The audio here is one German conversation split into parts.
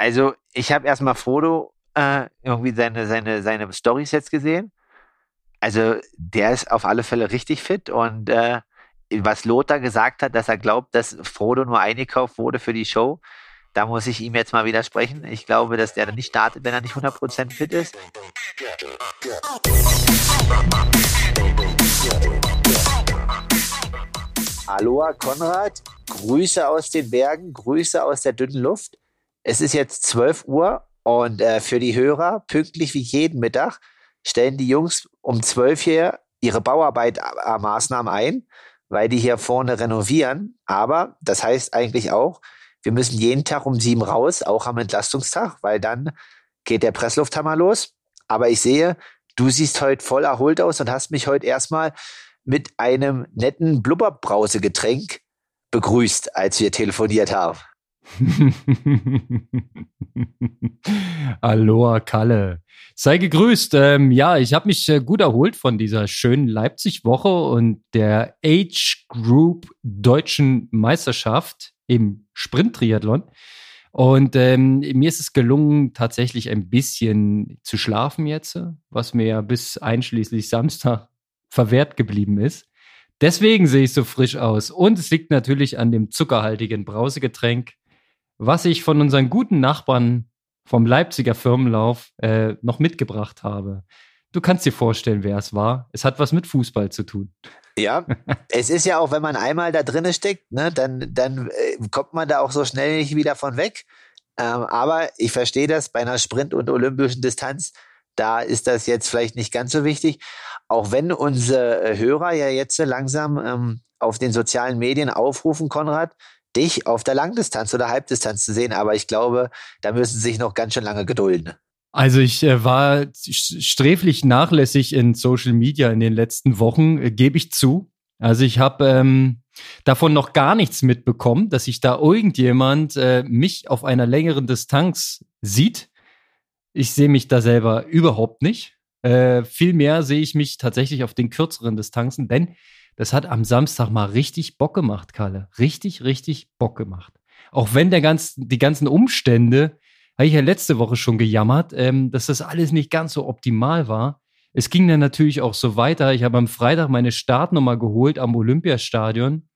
Also, ich habe erstmal Frodo äh, irgendwie seine, seine, seine Storys jetzt gesehen. Also, der ist auf alle Fälle richtig fit und äh, was Lothar gesagt hat, dass er glaubt, dass Frodo nur eingekauft wurde für die Show, da muss ich ihm jetzt mal widersprechen. Ich glaube, dass der dann nicht startet, wenn er nicht 100% fit ist. Aloha Konrad, Grüße aus den Bergen, Grüße aus der dünnen Luft. Es ist jetzt 12 Uhr und äh, für die Hörer, pünktlich wie jeden Mittag, stellen die Jungs um 12 hier ihre Bauarbeitmaßnahmen ein, weil die hier vorne renovieren. Aber das heißt eigentlich auch, wir müssen jeden Tag um sieben raus, auch am Entlastungstag, weil dann geht der Presslufthammer los. Aber ich sehe, du siehst heute voll erholt aus und hast mich heute erstmal mit einem netten Blubberbrausegetränk begrüßt, als wir telefoniert haben. Aloha Kalle. Sei gegrüßt. Ähm, ja, ich habe mich äh, gut erholt von dieser schönen Leipzig-Woche und der Age Group Deutschen Meisterschaft im Sprint-Triathlon. Und ähm, mir ist es gelungen, tatsächlich ein bisschen zu schlafen jetzt, was mir ja bis einschließlich Samstag verwehrt geblieben ist. Deswegen sehe ich so frisch aus. Und es liegt natürlich an dem zuckerhaltigen Brausegetränk, was ich von unseren guten Nachbarn vom Leipziger Firmenlauf äh, noch mitgebracht habe. Du kannst dir vorstellen, wer es war. Es hat was mit Fußball zu tun. Ja, es ist ja auch, wenn man einmal da drinne steckt, ne, dann, dann äh, kommt man da auch so schnell nicht wieder von weg. Ähm, aber ich verstehe das bei einer Sprint- und olympischen Distanz. Da ist das jetzt vielleicht nicht ganz so wichtig. Auch wenn unsere Hörer ja jetzt langsam ähm, auf den sozialen Medien aufrufen, Konrad, dich auf der Langdistanz oder Halbdistanz zu sehen. Aber ich glaube, da müssen sie sich noch ganz schön lange gedulden. Also ich äh, war sträflich nachlässig in Social Media in den letzten Wochen, äh, gebe ich zu. Also ich habe ähm, davon noch gar nichts mitbekommen, dass sich da irgendjemand äh, mich auf einer längeren Distanz sieht. Ich sehe mich da selber überhaupt nicht. Äh, vielmehr sehe ich mich tatsächlich auf den kürzeren Distanzen, denn das hat am Samstag mal richtig Bock gemacht, Kalle. Richtig, richtig Bock gemacht. Auch wenn der ganz, die ganzen Umstände, habe ich ja letzte Woche schon gejammert, ähm, dass das alles nicht ganz so optimal war. Es ging dann natürlich auch so weiter. Ich habe am Freitag meine Startnummer geholt am Olympiastadion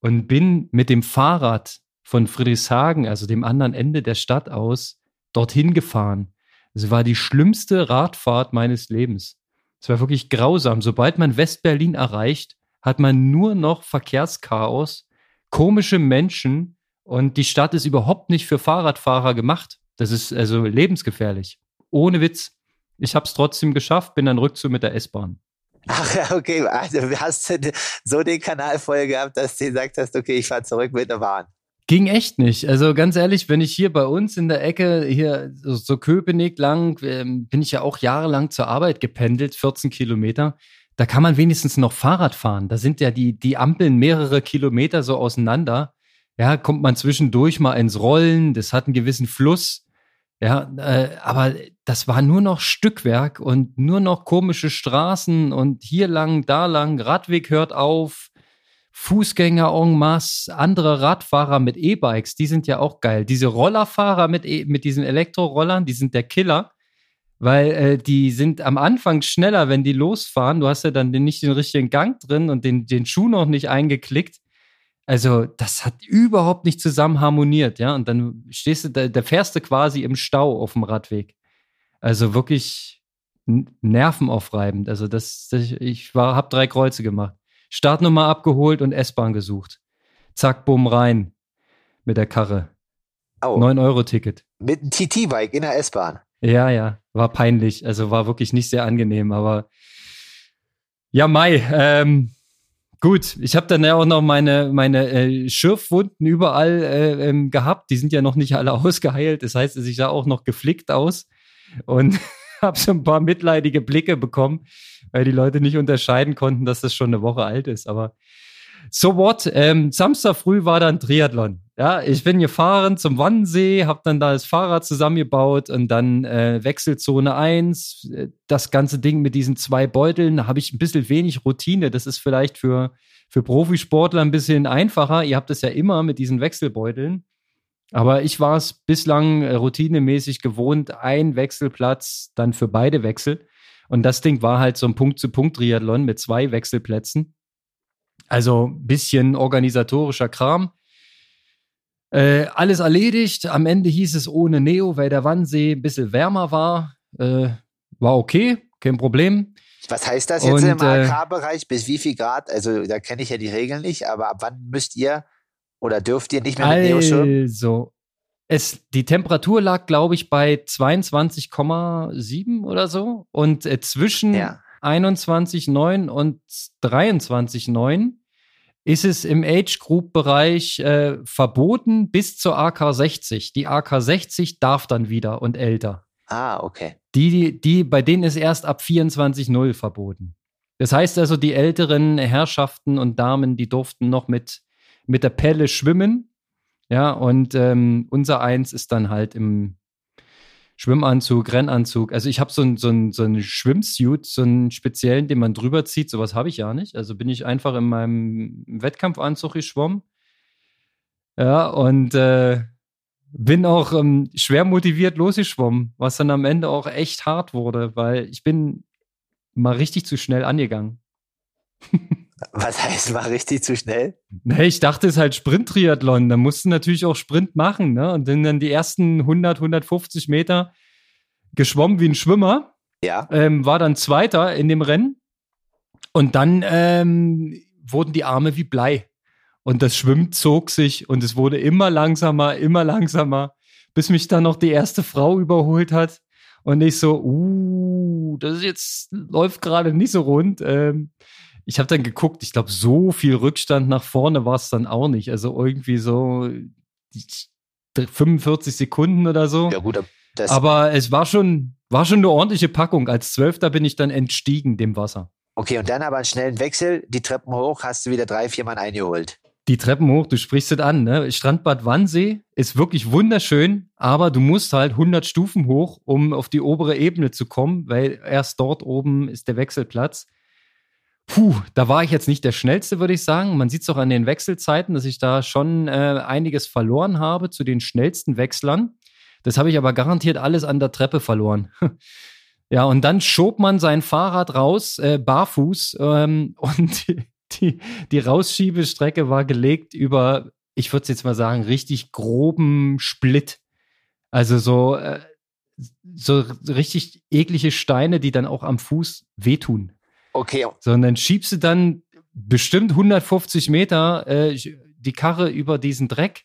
und bin mit dem Fahrrad von Friedrichshagen, also dem anderen Ende der Stadt aus, dorthin gefahren. Es war die schlimmste Radfahrt meines Lebens. Es war wirklich grausam. Sobald man Westberlin erreicht, hat man nur noch Verkehrschaos, komische Menschen und die Stadt ist überhaupt nicht für Fahrradfahrer gemacht. Das ist also lebensgefährlich. Ohne Witz. Ich habe es trotzdem geschafft, bin dann Rückzug mit der S-Bahn. Ach ja, okay. Also hast du so den Kanal voll gehabt, dass du gesagt hast, okay, ich fahre zurück mit der Bahn. Ging echt nicht. Also ganz ehrlich, wenn ich hier bei uns in der Ecke, hier so, so Köpenick lang, ähm, bin ich ja auch jahrelang zur Arbeit gependelt, 14 Kilometer. Da kann man wenigstens noch Fahrrad fahren. Da sind ja die, die Ampeln mehrere Kilometer so auseinander. Ja, kommt man zwischendurch mal ins Rollen. Das hat einen gewissen Fluss. Ja, äh, aber das war nur noch Stückwerk und nur noch komische Straßen und hier lang, da lang, Radweg hört auf, Fußgänger en masse, andere Radfahrer mit E-Bikes, die sind ja auch geil. Diese Rollerfahrer mit, e mit diesen Elektrorollern, die sind der Killer, weil äh, die sind am Anfang schneller, wenn die losfahren. Du hast ja dann den, nicht den richtigen Gang drin und den, den Schuh noch nicht eingeklickt. Also, das hat überhaupt nicht zusammen harmoniert, ja. Und dann stehst du, da, da fährst du quasi im Stau auf dem Radweg. Also wirklich nervenaufreibend. Also, das, das ich war, hab drei Kreuze gemacht. Startnummer abgeholt und S-Bahn gesucht. Zack, bumm, rein. Mit der Karre. Oh. 9-Euro-Ticket. Mit einem TT-Bike in der S-Bahn. Ja, ja. War peinlich. Also war wirklich nicht sehr angenehm, aber ja, Mai. Ähm, Gut, ich habe dann ja auch noch meine, meine äh, Schürfwunden überall äh, ähm, gehabt. Die sind ja noch nicht alle ausgeheilt. Das heißt, ich sah auch noch geflickt aus und habe so ein paar mitleidige Blicke bekommen, weil die Leute nicht unterscheiden konnten, dass das schon eine Woche alt ist. Aber so what? Ähm, Samstag früh war dann Triathlon. Ja, ich bin gefahren zum Wannsee, habe dann da das Fahrrad zusammengebaut und dann äh, Wechselzone 1, äh, das ganze Ding mit diesen zwei Beuteln, da habe ich ein bisschen wenig Routine. Das ist vielleicht für, für Profisportler ein bisschen einfacher. Ihr habt es ja immer mit diesen Wechselbeuteln. Aber ich war es bislang äh, routinemäßig gewohnt, ein Wechselplatz dann für beide Wechsel. Und das Ding war halt so ein Punkt-zu-Punkt-Triathlon mit zwei Wechselplätzen. Also ein bisschen organisatorischer Kram. Äh, alles erledigt. Am Ende hieß es ohne Neo, weil der Wannsee ein bisschen wärmer war. Äh, war okay, kein Problem. Was heißt das jetzt Und, im AK-Bereich? Äh, Bis wie viel Grad? Also da kenne ich ja die Regeln nicht, aber ab wann müsst ihr oder dürft ihr nicht mehr mit Neo schwimmen? Also, es, die Temperatur lag, glaube ich, bei 22,7 oder so. Und äh, zwischen ja. 21,9 und 23,9 ist es im Age Group Bereich äh, verboten bis zur AK 60. Die AK 60 darf dann wieder und älter. Ah, okay. Die, die, bei denen ist erst ab 24.0 verboten. Das heißt also, die älteren Herrschaften und Damen, die durften noch mit, mit der Pelle schwimmen. Ja, und ähm, unser Eins ist dann halt im, Schwimmanzug, Rennanzug. Also ich habe so einen so so ein Schwimmsuit, so einen speziellen, den man drüber zieht. Sowas habe ich ja nicht. Also bin ich einfach in meinem Wettkampfanzug geschwommen. Ja, und äh, bin auch ähm, schwer motiviert losgeschwommen, was dann am Ende auch echt hart wurde, weil ich bin mal richtig zu schnell angegangen. Was heißt, war richtig zu schnell? Nee, ich dachte, es ist halt Sprint-Triathlon. Da musst du natürlich auch Sprint machen, ne? Und dann, dann die ersten 100, 150 Meter geschwommen wie ein Schwimmer. Ja. Ähm, war dann Zweiter in dem Rennen. Und dann ähm, wurden die Arme wie Blei. Und das Schwimmen zog sich und es wurde immer langsamer, immer langsamer, bis mich dann noch die erste Frau überholt hat. Und ich so, uh, das jetzt läuft gerade nicht so rund. Ähm, ich habe dann geguckt, ich glaube, so viel Rückstand nach vorne war es dann auch nicht. Also irgendwie so 45 Sekunden oder so. Ja, gut, aber es war schon, war schon eine ordentliche Packung. Als Zwölfter bin ich dann entstiegen dem Wasser. Okay, und dann aber einen schnellen Wechsel, die Treppen hoch, hast du wieder drei, vier Mann eingeholt. Die Treppen hoch, du sprichst es an, ne? Strandbad Wannsee ist wirklich wunderschön, aber du musst halt 100 Stufen hoch, um auf die obere Ebene zu kommen, weil erst dort oben ist der Wechselplatz. Puh, da war ich jetzt nicht der Schnellste, würde ich sagen. Man sieht es auch an den Wechselzeiten, dass ich da schon äh, einiges verloren habe zu den schnellsten Wechslern. Das habe ich aber garantiert alles an der Treppe verloren. ja, und dann schob man sein Fahrrad raus, äh, barfuß, ähm, und die, die, die Rausschiebestrecke war gelegt über, ich würde jetzt mal sagen, richtig groben Split. Also so, äh, so richtig eklige Steine, die dann auch am Fuß wehtun. Okay. Sondern schiebst du dann bestimmt 150 Meter äh, die Karre über diesen Dreck.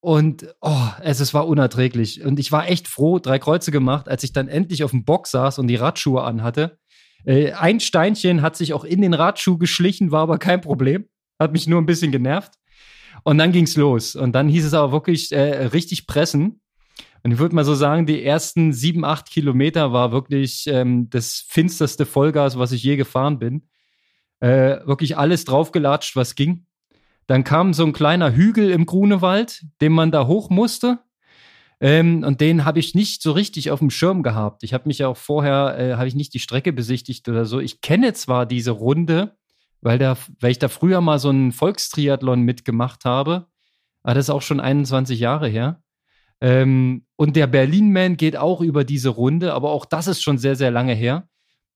Und oh, es, es war unerträglich. Und ich war echt froh, drei Kreuze gemacht, als ich dann endlich auf dem Bock saß und die Radschuhe anhatte. Äh, ein Steinchen hat sich auch in den Radschuh geschlichen, war aber kein Problem. Hat mich nur ein bisschen genervt. Und dann ging's los. Und dann hieß es aber wirklich äh, richtig pressen. Und ich würde mal so sagen, die ersten sieben, acht Kilometer war wirklich ähm, das finsterste Vollgas, was ich je gefahren bin. Äh, wirklich alles draufgelatscht, was ging. Dann kam so ein kleiner Hügel im Grunewald, den man da hoch musste. Ähm, und den habe ich nicht so richtig auf dem Schirm gehabt. Ich habe mich ja auch vorher, äh, habe ich nicht die Strecke besichtigt oder so. Ich kenne zwar diese Runde, weil, da, weil ich da früher mal so einen Volkstriathlon mitgemacht habe, aber das ist auch schon 21 Jahre her. Ähm, und der Berlin-Man geht auch über diese Runde, aber auch das ist schon sehr, sehr lange her.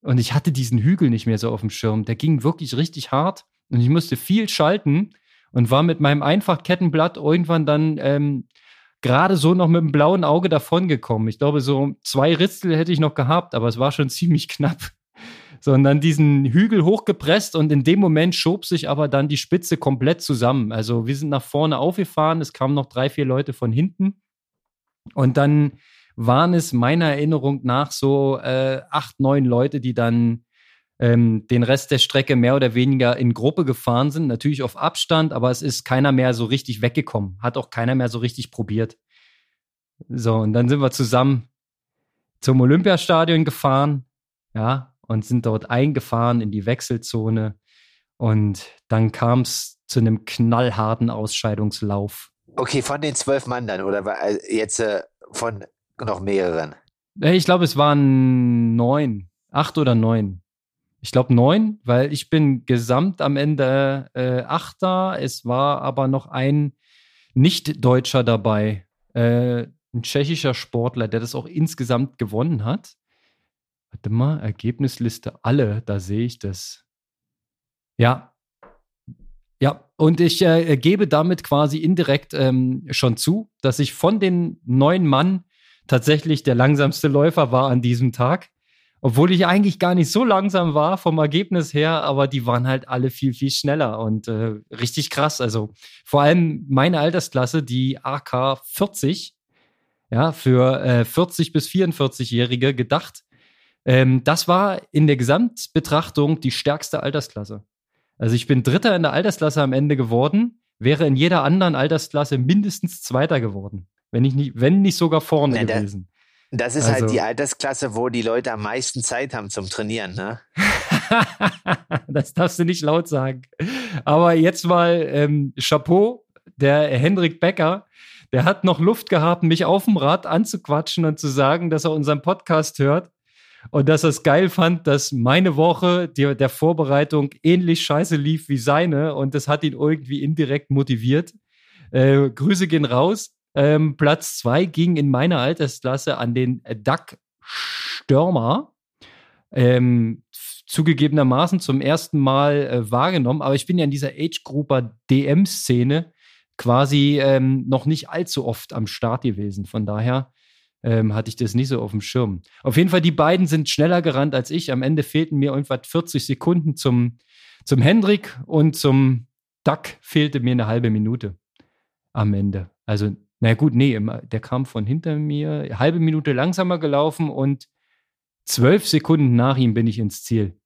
Und ich hatte diesen Hügel nicht mehr so auf dem Schirm. Der ging wirklich richtig hart und ich musste viel schalten und war mit meinem Einfachkettenblatt irgendwann dann ähm, gerade so noch mit dem blauen Auge davongekommen. Ich glaube, so zwei Ritzel hätte ich noch gehabt, aber es war schon ziemlich knapp. Sondern diesen Hügel hochgepresst und in dem Moment schob sich aber dann die Spitze komplett zusammen. Also wir sind nach vorne aufgefahren, es kamen noch drei, vier Leute von hinten und dann waren es meiner Erinnerung nach so äh, acht, neun Leute, die dann ähm, den Rest der Strecke mehr oder weniger in Gruppe gefahren sind. Natürlich auf Abstand, aber es ist keiner mehr so richtig weggekommen. Hat auch keiner mehr so richtig probiert. So, und dann sind wir zusammen zum Olympiastadion gefahren, ja, und sind dort eingefahren in die Wechselzone. Und dann kam es zu einem knallharten Ausscheidungslauf. Okay, von den zwölf Mann dann oder äh, jetzt äh, von noch mehreren? Äh, ich glaube, es waren neun, acht oder neun. Ich glaube neun, weil ich bin gesamt am Ende äh, Achter. Es war aber noch ein Nicht-Deutscher dabei. Äh, ein tschechischer Sportler, der das auch insgesamt gewonnen hat. Warte mal, Ergebnisliste alle, da sehe ich das. Ja. Ja, und ich äh, gebe damit quasi indirekt ähm, schon zu, dass ich von den neun Mann tatsächlich der langsamste Läufer war an diesem Tag. Obwohl ich eigentlich gar nicht so langsam war vom Ergebnis her, aber die waren halt alle viel, viel schneller und äh, richtig krass. Also vor allem meine Altersklasse, die AK 40, ja, für äh, 40 bis 44-Jährige gedacht. Ähm, das war in der Gesamtbetrachtung die stärkste Altersklasse. Also ich bin Dritter in der Altersklasse am Ende geworden, wäre in jeder anderen Altersklasse mindestens Zweiter geworden. Wenn, ich nicht, wenn nicht sogar vorne ja, gewesen. Das ist also, halt die Altersklasse, wo die Leute am meisten Zeit haben zum Trainieren, ne? das darfst du nicht laut sagen. Aber jetzt mal ähm, Chapeau, der Hendrik Becker, der hat noch Luft gehabt, mich auf dem Rad anzuquatschen und zu sagen, dass er unseren Podcast hört und dass er es geil fand, dass meine Woche die, der Vorbereitung ähnlich scheiße lief wie seine und das hat ihn irgendwie indirekt motiviert. Äh, Grüße gehen raus. Ähm, Platz zwei ging in meiner Altersklasse an den Duck Stürmer. Ähm, zugegebenermaßen zum ersten Mal äh, wahrgenommen, aber ich bin ja in dieser Age-Grouper DM-Szene quasi ähm, noch nicht allzu oft am Start gewesen. Von daher ähm, hatte ich das nicht so auf dem Schirm. Auf jeden Fall, die beiden sind schneller gerannt als ich. Am Ende fehlten mir irgendwas 40 Sekunden zum, zum Hendrik und zum Duck fehlte mir eine halbe Minute am Ende. Also, na gut, nee, der kam von hinter mir, halbe Minute langsamer gelaufen und zwölf Sekunden nach ihm bin ich ins Ziel.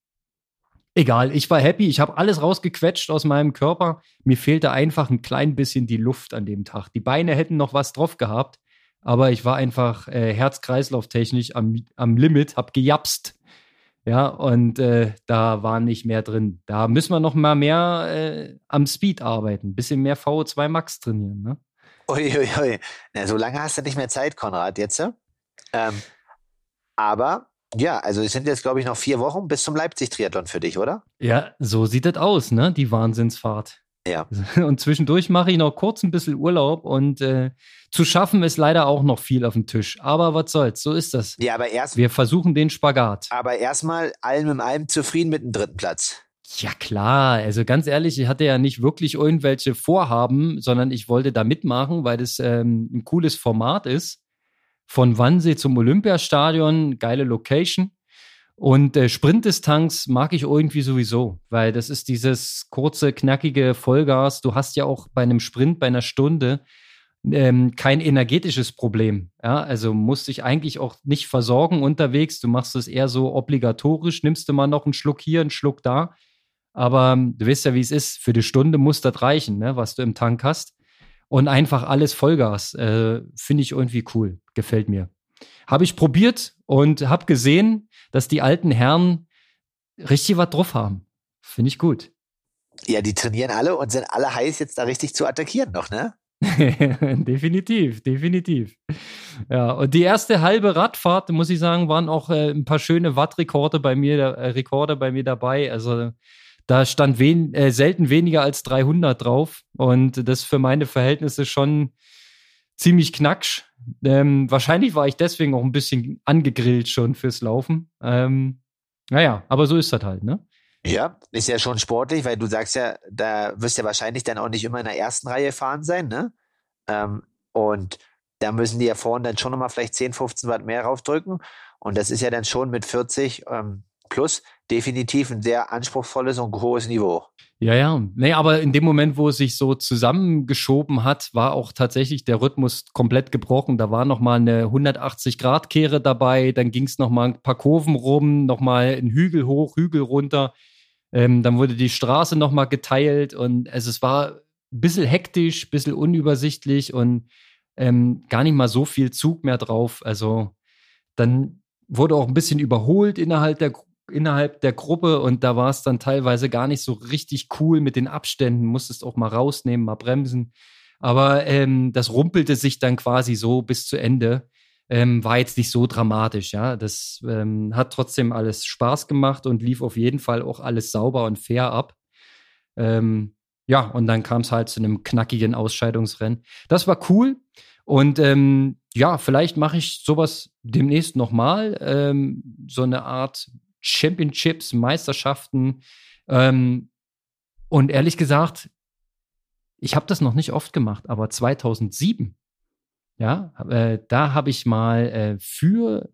Egal, ich war happy, ich habe alles rausgequetscht aus meinem Körper. Mir fehlte einfach ein klein bisschen die Luft an dem Tag. Die Beine hätten noch was drauf gehabt, aber ich war einfach äh, Herz-Kreislauf-technisch am, am Limit, hab gejapst. Ja, und äh, da war nicht mehr drin. Da müssen wir noch mal mehr äh, am Speed arbeiten, ein bisschen mehr VO2 Max trainieren. Ne? Uiuiui, ui. Na, so lange hast du nicht mehr Zeit, Konrad, jetzt. Ähm, aber ja, also es sind jetzt, glaube ich, noch vier Wochen bis zum Leipzig-Triathlon für dich, oder? Ja, so sieht das aus, ne? Die Wahnsinnsfahrt. Ja. Und zwischendurch mache ich noch kurz ein bisschen Urlaub und äh, zu schaffen ist leider auch noch viel auf dem Tisch. Aber was soll's, so ist das. Ja, aber erst. Wir versuchen den Spagat. Aber erstmal allem im allem zufrieden mit dem dritten Platz. Ja, klar. Also ganz ehrlich, ich hatte ja nicht wirklich irgendwelche Vorhaben, sondern ich wollte da mitmachen, weil das ähm, ein cooles Format ist von Wannsee zum Olympiastadion, geile Location. Und äh, Sprintdistanz mag ich irgendwie sowieso, weil das ist dieses kurze, knackige Vollgas. Du hast ja auch bei einem Sprint, bei einer Stunde, ähm, kein energetisches Problem. Ja, also musst dich eigentlich auch nicht versorgen unterwegs. Du machst es eher so obligatorisch, nimmst du mal noch einen Schluck hier, einen Schluck da. Aber ähm, du weißt ja, wie es ist. Für die Stunde muss das reichen, ne, was du im Tank hast und einfach alles Vollgas. Äh, Finde ich irgendwie cool. Gefällt mir. Habe ich probiert und habe gesehen, dass die alten Herren richtig was drauf haben. Finde ich gut. Ja, die trainieren alle und sind alle heiß, jetzt da richtig zu attackieren noch, ne? definitiv, definitiv. Ja, und die erste halbe Radfahrt, muss ich sagen, waren auch äh, ein paar schöne Wattrekorde bei mir, äh, Rekorde bei mir dabei. Also da stand wen, äh, selten weniger als 300 drauf und das für meine Verhältnisse schon ziemlich knacksch. Ähm, wahrscheinlich war ich deswegen auch ein bisschen angegrillt schon fürs Laufen. Ähm, naja, aber so ist das halt, ne? Ja, ist ja schon sportlich, weil du sagst ja, da wirst du ja wahrscheinlich dann auch nicht immer in der ersten Reihe fahren sein, ne? Ähm, und da müssen die ja vorne dann schon nochmal vielleicht 10, 15 Watt mehr raufdrücken. Und das ist ja dann schon mit 40 ähm, plus definitiv ein sehr anspruchsvolles und hohes Niveau. Ja, ja. Nee, aber in dem Moment, wo es sich so zusammengeschoben hat, war auch tatsächlich der Rhythmus komplett gebrochen. Da war nochmal eine 180-Grad-Kehre dabei, dann ging es nochmal ein paar Kurven rum, nochmal ein Hügel hoch, Hügel runter. Ähm, dann wurde die Straße nochmal geteilt und also es war ein bisschen hektisch, ein bisschen unübersichtlich und ähm, gar nicht mal so viel Zug mehr drauf. Also dann wurde auch ein bisschen überholt innerhalb der innerhalb der Gruppe und da war es dann teilweise gar nicht so richtig cool mit den Abständen, musstest auch mal rausnehmen, mal bremsen. Aber ähm, das rumpelte sich dann quasi so bis zu Ende. Ähm, war jetzt nicht so dramatisch, ja. Das ähm, hat trotzdem alles Spaß gemacht und lief auf jeden Fall auch alles sauber und fair ab. Ähm, ja, und dann kam es halt zu einem knackigen Ausscheidungsrennen. Das war cool. Und ähm, ja, vielleicht mache ich sowas demnächst nochmal. Ähm, so eine Art Championships, Meisterschaften. Ähm, und ehrlich gesagt, ich habe das noch nicht oft gemacht, aber 2007, ja, äh, da habe ich mal äh, für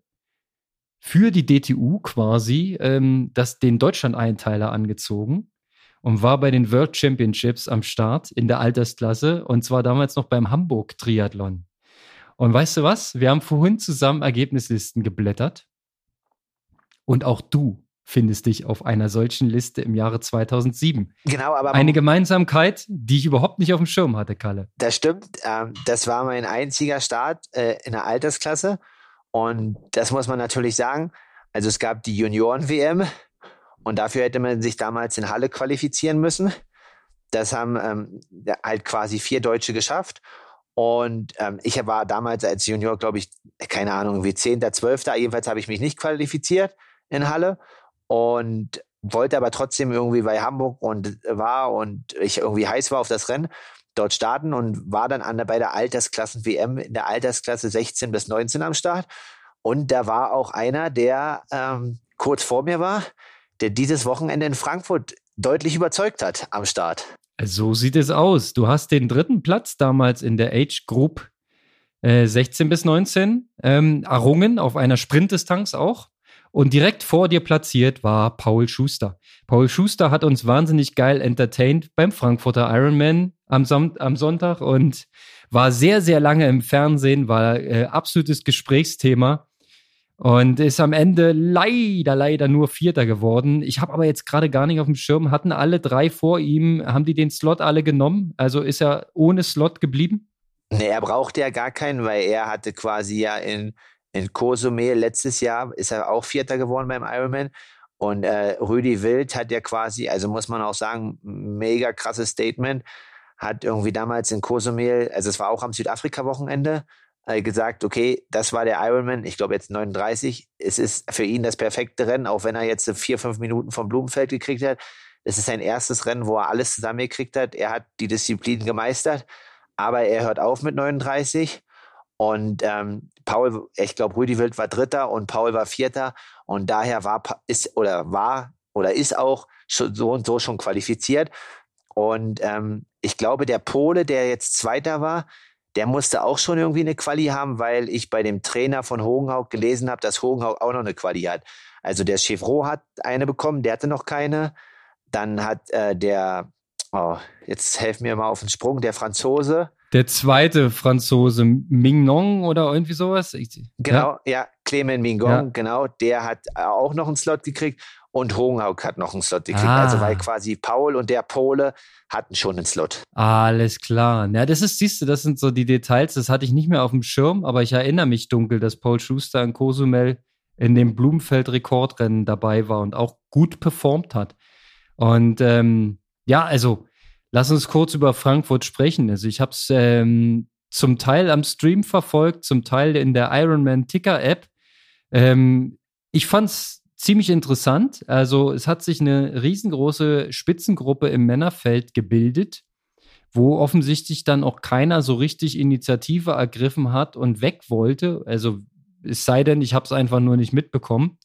für die DTU quasi ähm, das, den Deutschland-Einteiler angezogen und war bei den World Championships am Start in der Altersklasse und zwar damals noch beim Hamburg Triathlon. Und weißt du was? Wir haben vorhin zusammen Ergebnislisten geblättert und auch du findest dich auf einer solchen Liste im Jahre 2007. Genau, aber eine Gemeinsamkeit, die ich überhaupt nicht auf dem Schirm hatte, Kalle. Das stimmt. Ähm, das war mein einziger Start äh, in der Altersklasse und das muss man natürlich sagen. Also es gab die Junioren-WM und dafür hätte man sich damals in Halle qualifizieren müssen. Das haben ähm, halt quasi vier Deutsche geschafft. Und ähm, ich war damals als Junior, glaube ich, keine Ahnung, wie 10., 12. Jedenfalls habe ich mich nicht qualifiziert in Halle und wollte aber trotzdem irgendwie bei Hamburg und war und ich irgendwie heiß war auf das Rennen, dort starten und war dann an der, bei der Altersklassen-WM in der Altersklasse 16 bis 19 am Start. Und da war auch einer, der ähm, kurz vor mir war, der dieses Wochenende in Frankfurt deutlich überzeugt hat am Start. So sieht es aus. Du hast den dritten Platz damals in der Age Group äh, 16 bis 19 ähm, errungen, auf einer Sprintdistanz auch. Und direkt vor dir platziert war Paul Schuster. Paul Schuster hat uns wahnsinnig geil entertained beim Frankfurter Ironman am, Son am Sonntag und war sehr, sehr lange im Fernsehen, war äh, absolutes Gesprächsthema und ist am Ende leider, leider nur Vierter geworden. Ich habe aber jetzt gerade gar nicht auf dem Schirm, hatten alle drei vor ihm, haben die den Slot alle genommen? Also ist er ohne Slot geblieben? Nee, er brauchte ja gar keinen, weil er hatte quasi ja in, in Cozumel letztes Jahr ist er auch Vierter geworden beim Ironman. Und äh, Rüdi Wild hat ja quasi, also muss man auch sagen, mega krasses Statement, hat irgendwie damals in Cozumel, also es war auch am Südafrika-Wochenende, äh, gesagt, okay, das war der Ironman, ich glaube jetzt 39. Es ist für ihn das perfekte Rennen, auch wenn er jetzt vier, fünf Minuten vom Blumenfeld gekriegt hat. Es ist sein erstes Rennen, wo er alles zusammengekriegt hat. Er hat die Disziplin gemeistert, aber er hört auf mit 39. Und ähm, Paul, ich glaube, Rüdi Wild war Dritter und Paul war Vierter. Und daher war, ist oder war oder ist auch so und so schon qualifiziert. Und ähm, ich glaube, der Pole, der jetzt Zweiter war, der musste auch schon irgendwie eine Quali haben, weil ich bei dem Trainer von Hogenhaug gelesen habe, dass Hogenhaug auch noch eine Quali hat. Also der Chevrolet hat eine bekommen, der hatte noch keine. Dann hat äh, der, oh, jetzt helfen mir mal auf den Sprung, der Franzose. Der zweite Franzose, Mignon oder irgendwie sowas. Ich, genau, ja, ja Clement Mignon, ja. genau, der hat auch noch einen Slot gekriegt und Hogenhaug hat noch einen Slot gekriegt. Ah. Also weil quasi Paul und der Pole hatten schon einen Slot. Alles klar. Ja, das ist, siehst du, das sind so die Details, das hatte ich nicht mehr auf dem Schirm, aber ich erinnere mich dunkel, dass Paul Schuster in Cozumel in dem Blumenfeld-Rekordrennen dabei war und auch gut performt hat. Und ähm, ja, also lass uns kurz über Frankfurt sprechen. Also ich habe es ähm, zum Teil am Stream verfolgt, zum Teil in der Ironman Ticker App. Ähm, ich fand's ziemlich interessant. Also es hat sich eine riesengroße Spitzengruppe im Männerfeld gebildet, wo offensichtlich dann auch keiner so richtig Initiative ergriffen hat und weg wollte. Also es sei denn, ich habe es einfach nur nicht mitbekommen.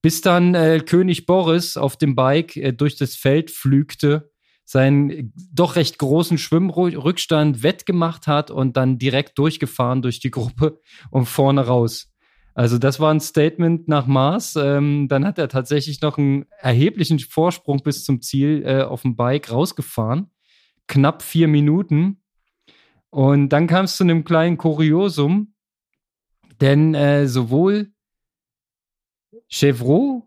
Bis dann äh, König Boris auf dem Bike äh, durch das Feld flügte, seinen doch recht großen Schwimmrückstand wettgemacht hat und dann direkt durchgefahren durch die Gruppe und vorne raus. Also das war ein Statement nach Mars. Ähm, dann hat er tatsächlich noch einen erheblichen Vorsprung bis zum Ziel äh, auf dem Bike rausgefahren. Knapp vier Minuten. Und dann kam es zu einem kleinen Kuriosum, denn äh, sowohl Chevrolet,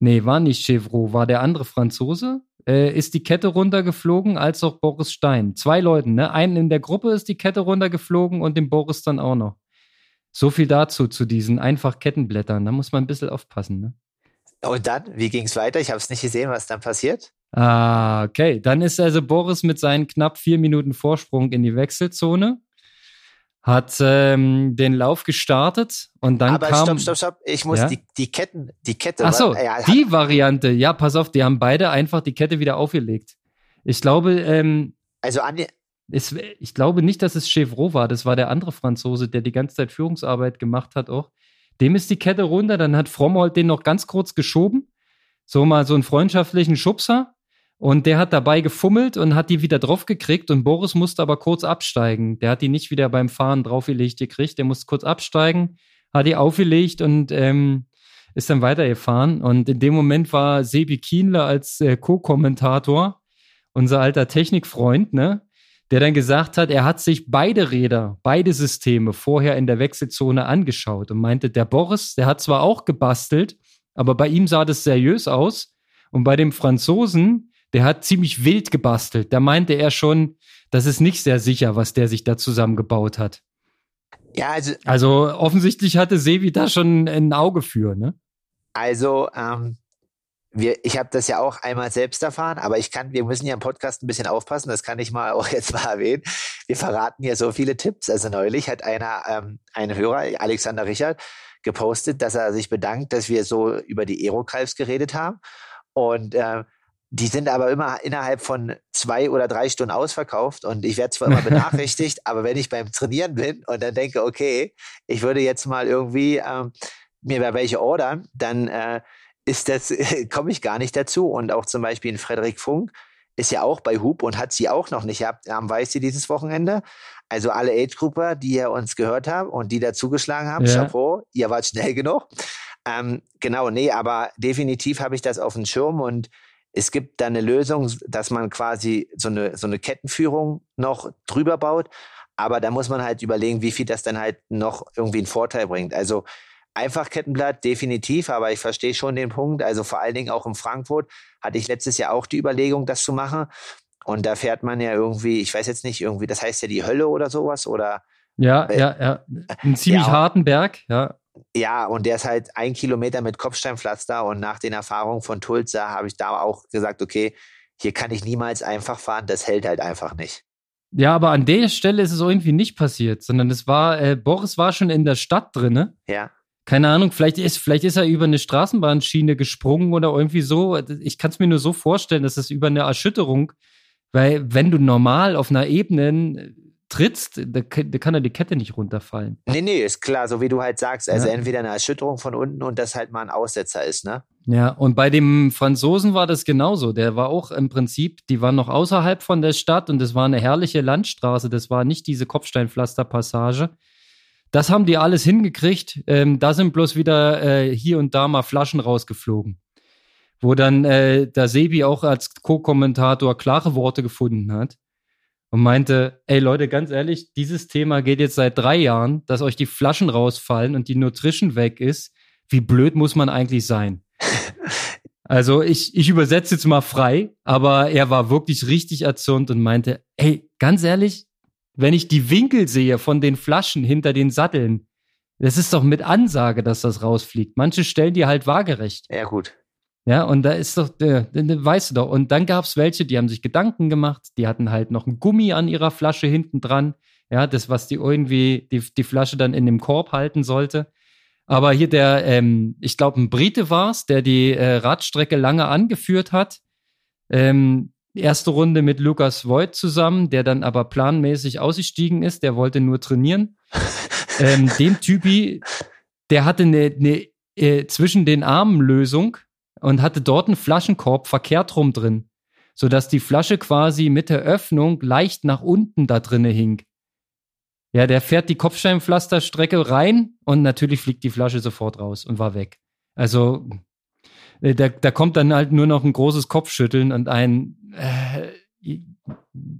nee, war nicht Chevrolet, war der andere Franzose, äh, ist die Kette runtergeflogen, als auch Boris Stein. Zwei Leuten, ne? Einen in der Gruppe ist die Kette runtergeflogen und dem Boris dann auch noch. So viel dazu, zu diesen einfach Kettenblättern. Da muss man ein bisschen aufpassen. Ne? Und dann, wie ging es weiter? Ich habe es nicht gesehen, was dann passiert. Ah, okay. Dann ist also Boris mit seinen knapp vier Minuten Vorsprung in die Wechselzone, hat ähm, den Lauf gestartet und dann Aber kam... stopp, stopp, stopp. Ich muss ja? die, die Ketten, die Kette... Ach so, ja, die Variante. Ja, pass auf, die haben beide einfach die Kette wieder aufgelegt. Ich glaube, ähm, Also Anja, es, ich glaube nicht, dass es Chevrolet war. Das war der andere Franzose, der die ganze Zeit Führungsarbeit gemacht hat auch. Dem ist die Kette runter. Dann hat Frommold den noch ganz kurz geschoben. So mal so einen freundschaftlichen Schubser. Und der hat dabei gefummelt und hat die wieder drauf gekriegt. Und Boris musste aber kurz absteigen. Der hat die nicht wieder beim Fahren draufgelegt gekriegt. Der musste kurz absteigen, hat die aufgelegt und ähm, ist dann weitergefahren. Und in dem Moment war Sebi Kienle als äh, Co-Kommentator, unser alter Technikfreund, ne? der dann gesagt hat, er hat sich beide Räder, beide Systeme vorher in der Wechselzone angeschaut und meinte, der Boris, der hat zwar auch gebastelt, aber bei ihm sah das seriös aus. Und bei dem Franzosen, der hat ziemlich wild gebastelt. Da meinte er schon, das ist nicht sehr sicher, was der sich da zusammengebaut hat. ja, also, Also offensichtlich hatte Sevi da schon ein Auge für, ne? also ähm, wir, ich habe das ja auch einmal selbst erfahren, aber ich kann, wir müssen ja im Podcast ein bisschen aufpassen, das kann ich mal auch jetzt mal erwähnen. Wir verraten ja so viele Tipps. Also neulich hat einer, ähm, ein Hörer, Alexander Richard, gepostet, dass er sich bedankt, dass wir so über die Aerocalves geredet haben. Und äh, die sind aber immer innerhalb von zwei oder drei Stunden ausverkauft und ich werde zwar immer benachrichtigt, aber wenn ich beim Trainieren bin und dann denke, okay, ich würde jetzt mal irgendwie ähm, mir da welche ordern, dann äh, ist das, komme ich gar nicht dazu. Und auch zum Beispiel ein Frederik Funk ist ja auch bei Hub und hat sie auch noch nicht gehabt am Weißsee dieses Wochenende. Also alle Age-Grupper, die ihr uns gehört habt und die da zugeschlagen haben, Ja. Chapeau, ihr wart schnell genug. Ähm, genau, nee, aber definitiv habe ich das auf dem Schirm und es gibt da eine Lösung, dass man quasi so eine, so eine Kettenführung noch drüber baut. Aber da muss man halt überlegen, wie viel das dann halt noch irgendwie einen Vorteil bringt. Also einfach Kettenblatt, definitiv, aber ich verstehe schon den Punkt. Also vor allen Dingen auch in Frankfurt hatte ich letztes Jahr auch die Überlegung, das zu machen. Und da fährt man ja irgendwie, ich weiß jetzt nicht, irgendwie, das heißt ja die Hölle oder sowas oder Ja, Äh, ja, ja. Ein ziemlich ja. harten Berg, ja. Ja, und der ist halt ein Kilometer mit Kopfsteinpflaster und nach den Erfahrungen von Tulsa habe ich da auch gesagt, okay, hier kann ich niemals einfach fahren, das hält halt einfach nicht. Ja, aber an der Stelle ist es irgendwie nicht passiert, sondern es war, äh, Boris war schon in der Stadt drinne. Ja, Keine Ahnung, vielleicht ist, vielleicht ist er über eine Straßenbahnschiene gesprungen oder irgendwie so. Ich kann es mir nur so vorstellen, dass es über eine Erschütterung, weil wenn du normal auf einer Ebene trittst, da, da kann er die Kette nicht runterfallen. nee, nee, ist klar, so wie du halt sagst, also Ja. entweder eine Erschütterung von unten und das halt mal ein Aussetzer ist, ne? Ja, und bei dem Franzosen war das genauso. Der war auch im Prinzip, die waren noch außerhalb von der Stadt und es war eine herrliche Landstraße. Das war nicht diese Kopfsteinpflasterpassage. Das haben die alles hingekriegt. Ähm, da sind bloß wieder äh, hier und da mal Flaschen rausgeflogen. Wo dann äh, der Sebi auch als Co-Kommentator klare Worte gefunden hat und meinte, ey Leute, ganz ehrlich, dieses Thema geht jetzt seit drei Jahren, dass euch die Flaschen rausfallen und die Nutrition weg ist. Wie blöd muss man eigentlich sein? Also ich, ich übersetze jetzt mal frei, aber er war wirklich richtig erzürnt und meinte, ey, ganz ehrlich, wenn ich die Winkel sehe von den Flaschen hinter den Satteln, das ist doch mit Ansage, dass das rausfliegt. Manche stellen die halt waagerecht. Ja, gut. Ja, und da ist doch, äh, weißt du doch. Und dann gab's welche, die haben sich Gedanken gemacht, die hatten halt noch ein Gummi an ihrer Flasche hinten dran. Ja, das, was die irgendwie, die, die Flasche dann in dem Korb halten sollte. Aber hier der, ähm, ich glaube, ein Brite war's, der die äh, Radstrecke lange angeführt hat. Ähm, erste Runde mit Lukas Voigt zusammen, der dann aber planmäßig ausgestiegen ist, der wollte nur trainieren. ähm, dem Typi, der hatte eine, eine äh, zwischen den Armen Lösung und hatte dort einen Flaschenkorb verkehrt rum drin, sodass die Flasche quasi mit der Öffnung leicht nach unten da drinne hing. Ja, der fährt die Kopfsteinpflasterstrecke rein und natürlich fliegt die Flasche sofort raus und war weg. Also äh, da, da kommt dann halt nur noch ein großes Kopfschütteln und ein äh,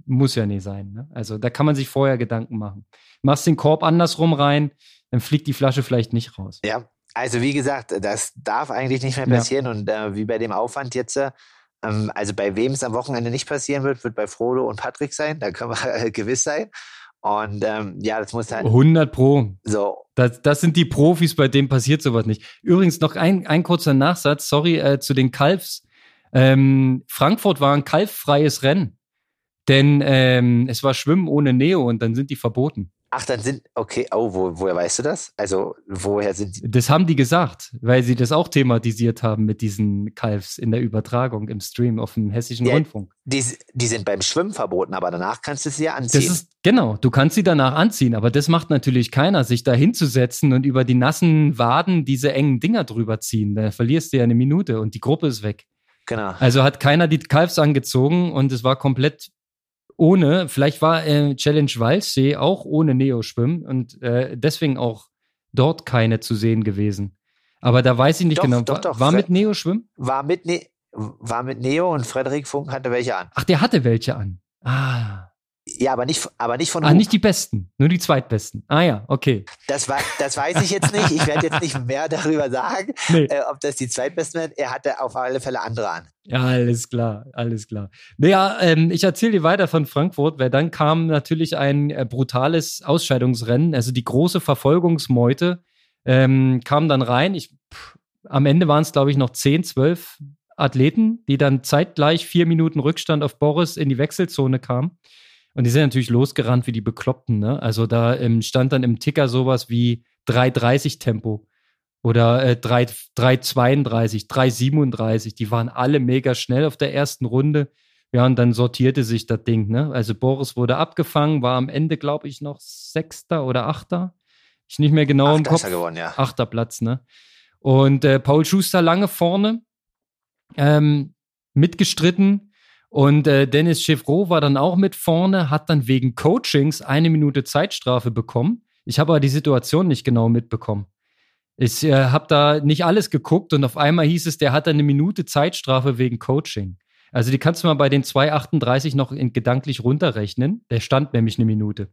muss ja nicht sein. Ne? Also da kann man sich vorher Gedanken machen. Machst den Korb andersrum rein, dann fliegt die Flasche vielleicht nicht raus. Ja, also wie gesagt, das darf eigentlich nicht mehr Ja. passieren und äh, wie bei dem Aufwand jetzt, äh, ähm, also bei wem es am Wochenende nicht passieren wird, wird bei Frodo und Patrick sein, da können wir äh, gewiss sein. Und ähm, ja, das muss halt 100 Pro. so, Das, das sind die Profis, bei denen passiert sowas nicht. Übrigens noch ein, ein kurzer Nachsatz, sorry, äh, zu den Kalfs. Ähm, Frankfurt war ein kalffreies Rennen, denn ähm, es war Schwimmen ohne Neo und dann sind die verboten. Ach, dann sind, okay, oh, wo, woher weißt du das? Also, woher sind die? Das haben die gesagt, weil sie das auch thematisiert haben mit diesen Kalfs in der Übertragung im Stream auf dem Hessischen Ja, Rundfunk. Die, die sind beim Schwimmen verboten, aber danach kannst du sie ja anziehen. Das ist, genau, du kannst sie danach anziehen, aber das macht natürlich keiner, sich da hinzusetzen und über die nassen Waden diese engen Dinger drüber ziehen. Da verlierst du ja eine Minute und die Gruppe ist weg. genau. Also hat keiner die Kalfs angezogen und es war komplett ohne. Vielleicht war äh, Challenge Walchsee auch ohne Neo-Schwimmen und äh, deswegen auch dort keine zu sehen gewesen. Aber da weiß ich nicht Doch, genau. doch, war, doch. war mit Neo-Schwimmen? War mit, ne war mit Neo und Frederik Funk hatte welche an. Ach, der hatte welche an. Ah. Ja, aber nicht, aber nicht von Ah, nicht die besten, nur die zweitbesten. Ah ja, okay. Das, war, das weiß ich jetzt nicht. Ich werde jetzt nicht mehr darüber sagen, Nee. äh, ob das die zweitbesten werden. Er hatte auf alle Fälle andere an. Ja, alles klar, alles klar. Naja, ähm, ich erzähle dir weiter von Frankfurt, weil dann kam natürlich ein äh, brutales Ausscheidungsrennen, also die große Verfolgungsmeute ähm, kam dann rein. Ich, pff, am Ende waren es, glaube ich, noch 10, 12 Athleten, die dann zeitgleich vier Minuten Rückstand auf Boris in die Wechselzone kamen. Und die sind natürlich losgerannt wie die Bekloppten. Ne? Also da ähm, stand dann im Ticker sowas wie 3,30 Tempo oder äh, 3, 3,32, 3,37. Die waren alle mega schnell auf der ersten Runde. Ja, und dann sortierte sich das Ding. Ne? Also Boris wurde abgefangen, war am Ende, glaube ich, noch Sechster oder Achter. Ich nicht mehr genau Ach, im Kopf. ist er gewonnen, ja. Achter Platz, ne? Und äh, Paul Schuster lange vorne ähm, mitgestritten. Und äh, Dennis Chevreau war dann auch mit vorne, hat dann wegen Coachings eine Minute Zeitstrafe bekommen. Ich habe aber die Situation nicht genau mitbekommen. Ich äh, habe da nicht alles geguckt und auf einmal hieß es, der hat eine Minute Zeitstrafe wegen Coaching. Also die kannst du mal bei den 2,38 noch in, gedanklich runterrechnen. Der stand nämlich eine Minute.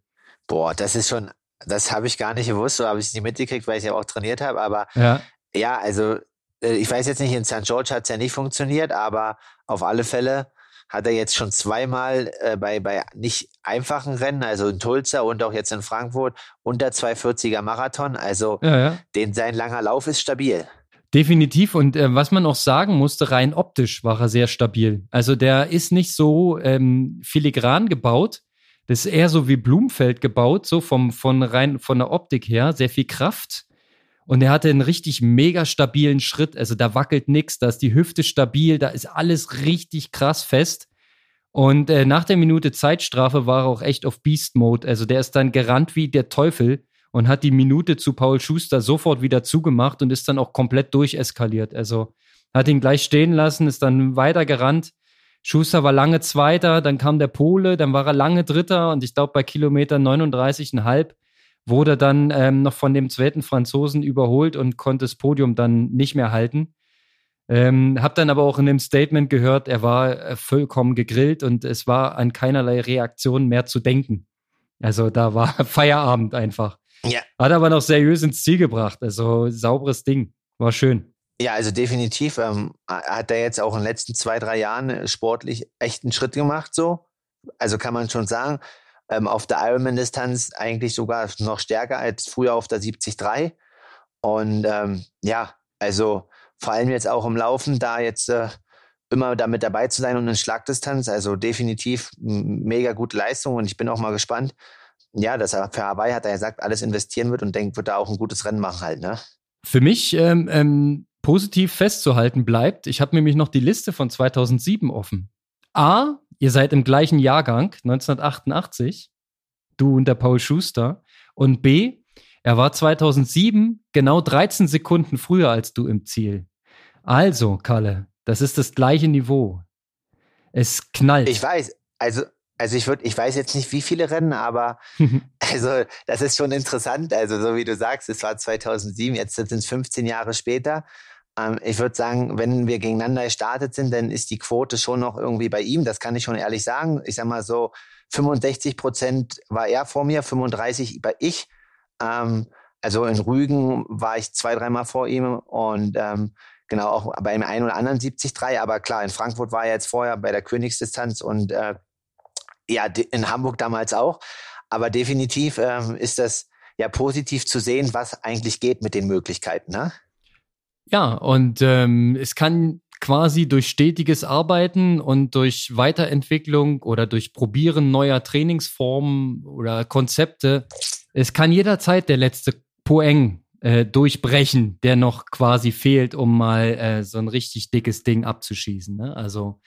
Boah, das ist schon, das habe ich gar nicht gewusst, so habe ich es nicht mitgekriegt, weil ich ja auch trainiert habe. Aber Ja. ja, also äh, ich weiß jetzt nicht, in St. George hat es ja nicht funktioniert, aber auf alle Fälle hat er jetzt schon zweimal äh, bei, bei nicht einfachen Rennen, also in Tulsa und auch jetzt in Frankfurt, unter 240er Marathon. Also Ja, ja. den, sein langer Lauf ist stabil. Definitiv. Und äh, was man auch sagen musste, rein optisch war er sehr stabil. Also der ist nicht so ähm, filigran gebaut. Das ist eher so wie Blumfeld gebaut, so vom, von rein von der Optik her. Sehr viel Kraft. Und er hatte einen richtig mega stabilen Schritt. Also da wackelt nix, da ist die Hüfte stabil, da ist alles richtig krass fest. Und äh, nach der Minute Zeitstrafe war er auch echt auf Beast Mode. Also der ist dann gerannt wie der Teufel und hat die Minute zu Paul Schuster sofort wieder zugemacht und ist dann auch komplett durcheskaliert. Also hat ihn gleich stehen lassen, ist dann weiter gerannt. Schuster war lange Zweiter, dann kam der Pole, dann war er lange Dritter und ich glaube bei Kilometer 39,5 wurde dann ähm, noch von dem zweiten Franzosen überholt und konnte das Podium dann nicht mehr halten. Ähm, hab dann aber auch in dem Statement gehört, er war äh, vollkommen gegrillt und es war an keinerlei Reaktion mehr zu denken. Also da war Feierabend einfach. Ja. Hat aber noch seriös ins Ziel gebracht. Also sauberes Ding. War schön. Ja, also definitiv ähm, hat er jetzt auch in den letzten zwei, drei Jahren äh, sportlich echt einen Schritt gemacht, so. Also kann man schon sagen, ähm, auf der Ironman-Distanz eigentlich sogar noch stärker als früher auf der 73. Und ähm, ja, also vor allem jetzt auch im Laufen, da jetzt äh, immer damit dabei zu sein und in Schlagdistanz, also definitiv mega gute Leistung und ich bin auch mal gespannt, ja, dass er für Hawaii hat er gesagt, alles investieren wird und denkt, wird da auch ein gutes Rennen machen halt, ne? Für mich ähm, ähm, positiv festzuhalten bleibt, ich habe nämlich noch die Liste von 2007 offen. A, ihr seid im gleichen Jahrgang, 1988, du und der Paul Schuster. Und B, er war 2007 genau 13 Sekunden früher als du im Ziel. Also, Kalle, das ist das gleiche Niveau. Es knallt. Ich weiß, also, also ich würde, ich weiß jetzt nicht, wie viele Rennen, aber also das ist schon interessant. Also so wie du sagst, es war 2007, jetzt sind es 15 Jahre später. Ähm, ich würde sagen, wenn wir gegeneinander gestartet sind, dann ist die Quote schon noch irgendwie bei ihm. Das kann ich schon ehrlich sagen. Ich sag mal so, 65 Prozent war er vor mir, 35 bei ich. Ähm, also in Rügen war ich zwei, dreimal vor ihm und ähm, genau auch bei dem einen oder anderen 70-3. Aber klar, in Frankfurt war er jetzt vorher bei der Königsdistanz und äh, ja, in Hamburg damals auch. Aber definitiv ähm, ist das ja positiv zu sehen, was eigentlich geht mit den Möglichkeiten. Ne? Ja, und ähm, es kann quasi durch stetiges Arbeiten und durch Weiterentwicklung oder durch Probieren neuer Trainingsformen oder Konzepte Es kann jederzeit der letzte Poeng äh, durchbrechen, der noch quasi fehlt, um mal äh, so ein richtig dickes Ding abzuschießen. Ne? Also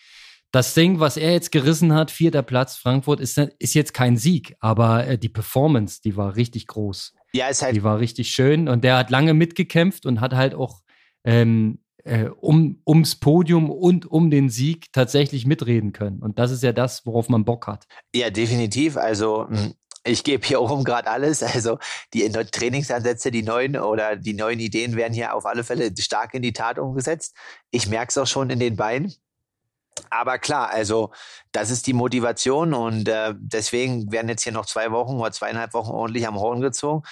das Ding, was er jetzt gerissen hat, vierter Platz Frankfurt, ist, ist jetzt kein Sieg, aber äh, die Performance, die war richtig groß. Ja, ist halt. Die war richtig schön und der hat lange mitgekämpft und hat halt auch ähm, äh, um, ums Podium und um den Sieg tatsächlich mitreden können. Und das ist ja das, worauf man Bock hat. Ja, definitiv. Also hm, ich gebe hier oben gerade alles. Also die Trainingsansätze, die neuen oder die neuen Ideen werden hier auf alle Fälle stark in die Tat umgesetzt. Ich merke es auch schon in den Beinen. Aber klar, also das ist die Motivation und äh, deswegen werden jetzt hier noch zwei Wochen oder zweieinhalb Wochen ordentlich am Horn gezogen,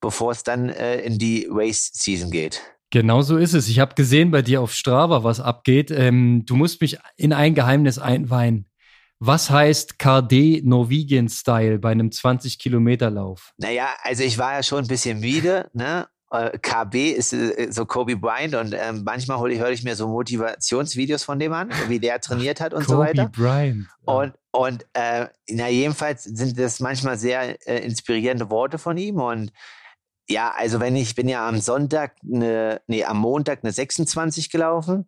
bevor es dann äh, in die Race Season geht. Genau so ist es. Ich habe gesehen bei dir auf Strava, was abgeht. Ähm, du musst mich in ein Geheimnis einweihen. Was heißt KD Norwegian Style bei einem 20 Kilometer Lauf? Naja, also ich war ja schon ein bisschen müde, ne? Äh, KB ist äh, so Kobe Bryant und ähm, manchmal hole ich, höre ich mir so Motivationsvideos von dem an, wie der trainiert hat und Kobe so weiter. Kobe Bryant. Und, und äh, na, jedenfalls sind das manchmal sehr äh, inspirierende Worte von ihm und ja, also wenn ich bin ja am Sonntag, eine, nee, am Montag eine 26 gelaufen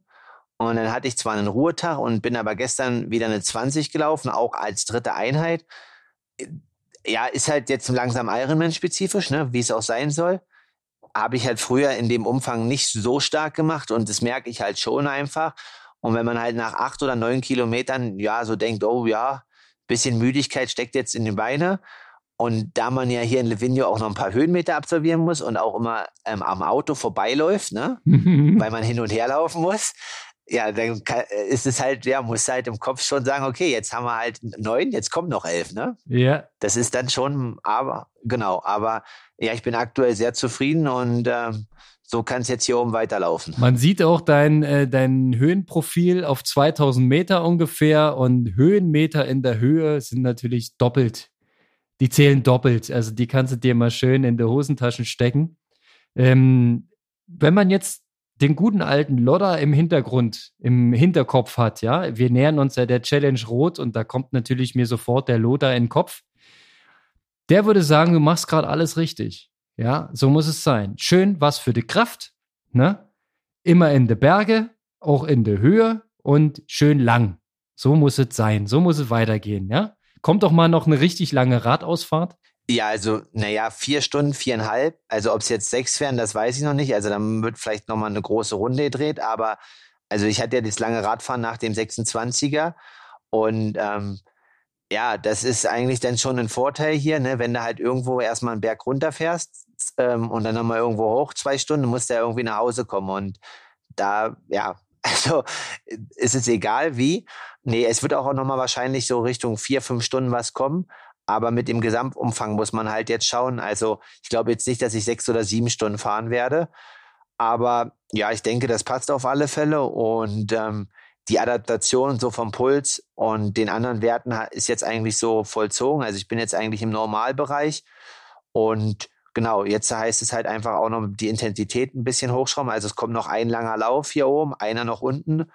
und dann hatte ich zwar einen Ruhetag und bin aber gestern wieder eine 20 gelaufen, auch als dritte Einheit. Ja, ist halt jetzt langsam Ironman-spezifisch, ne, wie es auch sein soll. Habe ich halt früher in dem Umfang nicht so stark gemacht und das merke ich halt schon einfach. Und wenn man halt nach acht oder neun Kilometern, ja, so denkt, oh ja, bisschen Müdigkeit steckt jetzt in den Beine und da man ja hier in Livigno auch noch ein paar Höhenmeter absolvieren muss und auch immer ähm, am Auto vorbeiläuft, ne? weil man hin und her laufen muss, ja, dann äh, ist es halt, ja, muss halt im Kopf schon sagen, okay, jetzt haben wir halt neun, jetzt kommen noch elf, ne? Ja. Das ist dann schon, aber, genau, aber ja, ich bin aktuell sehr zufrieden und ähm, so kann es jetzt hier oben weiterlaufen. Man sieht auch dein, äh, dein Höhenprofil auf 2000 Meter ungefähr und Höhenmeter in der Höhe sind natürlich doppelt die zählen doppelt. Also die kannst du dir mal schön in die Hosentaschen stecken. Ähm, wenn man jetzt den guten alten Lodder im Hintergrund, im Hinterkopf hat, ja, wir nähern uns ja der Challenge Rot und da kommt natürlich mir sofort der Lodder in den Kopf. Der würde sagen, du machst gerade alles richtig. Ja, so muss es sein. Schön was für die Kraft, ne? Immer in der Berge, auch in der Höhe und schön lang. So muss es sein. So muss es weitergehen, ja? Kommt doch mal noch eine richtig lange Radausfahrt. Ja, also, naja, vier Stunden, viereinhalb. Also, ob es jetzt sechs wären, das weiß ich noch nicht. Also, dann wird vielleicht nochmal eine große Runde gedreht. Aber, also, ich hatte ja das lange Radfahren nach dem 26er. Und, ähm, ja, das ist eigentlich dann schon ein Vorteil hier, ne? wenn du halt irgendwo erstmal einen Berg runterfährst ähm, und dann nochmal irgendwo hoch, zwei Stunden, musst du ja irgendwie nach Hause kommen. Und da, ja, also ist es egal wie. Nee, es wird auch nochmal wahrscheinlich so Richtung vier, fünf Stunden was kommen. Aber mit dem Gesamtumfang muss man halt jetzt schauen. Also ich glaube jetzt nicht, dass ich sechs oder sieben Stunden fahren werde. Aber ja, ich denke, das passt auf alle Fälle. Und ähm, die Adaptation so vom Puls und den anderen Werten ist jetzt eigentlich so vollzogen. Also ich bin jetzt eigentlich im Normalbereich. Und Genau, jetzt heißt es halt einfach auch noch die Intensität ein bisschen hochschrauben. Also es kommt noch ein langer Lauf hier oben, einer noch unten,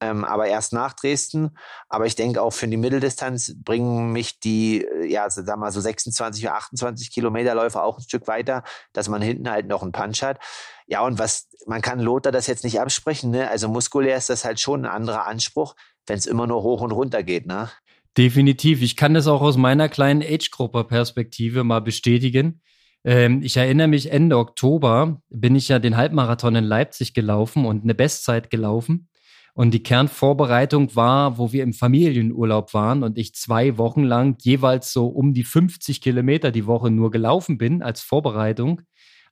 ähm, aber erst nach Dresden. Aber ich denke auch für die Mitteldistanz bringen mich die, äh, ja, sag mal so 26 oder 28 Kilometer Läufe auch ein Stück weiter, dass man hinten halt noch einen Punch hat. Ja, und was, man kann Lothar das jetzt nicht absprechen, ne? Also muskulär ist das halt schon ein anderer Anspruch, wenn es immer nur hoch und runter geht, ne? Definitiv. Ich kann das auch aus meiner kleinen Age-Gruppe-Perspektive mal bestätigen. Ähm, ich erinnere mich, Ende Oktober bin ich ja den Halbmarathon in Leipzig gelaufen und eine Bestzeit gelaufen. Und die Kernvorbereitung war, wo wir im Familienurlaub waren und ich zwei Wochen lang jeweils so um die 50 Kilometer die Woche nur gelaufen bin als Vorbereitung.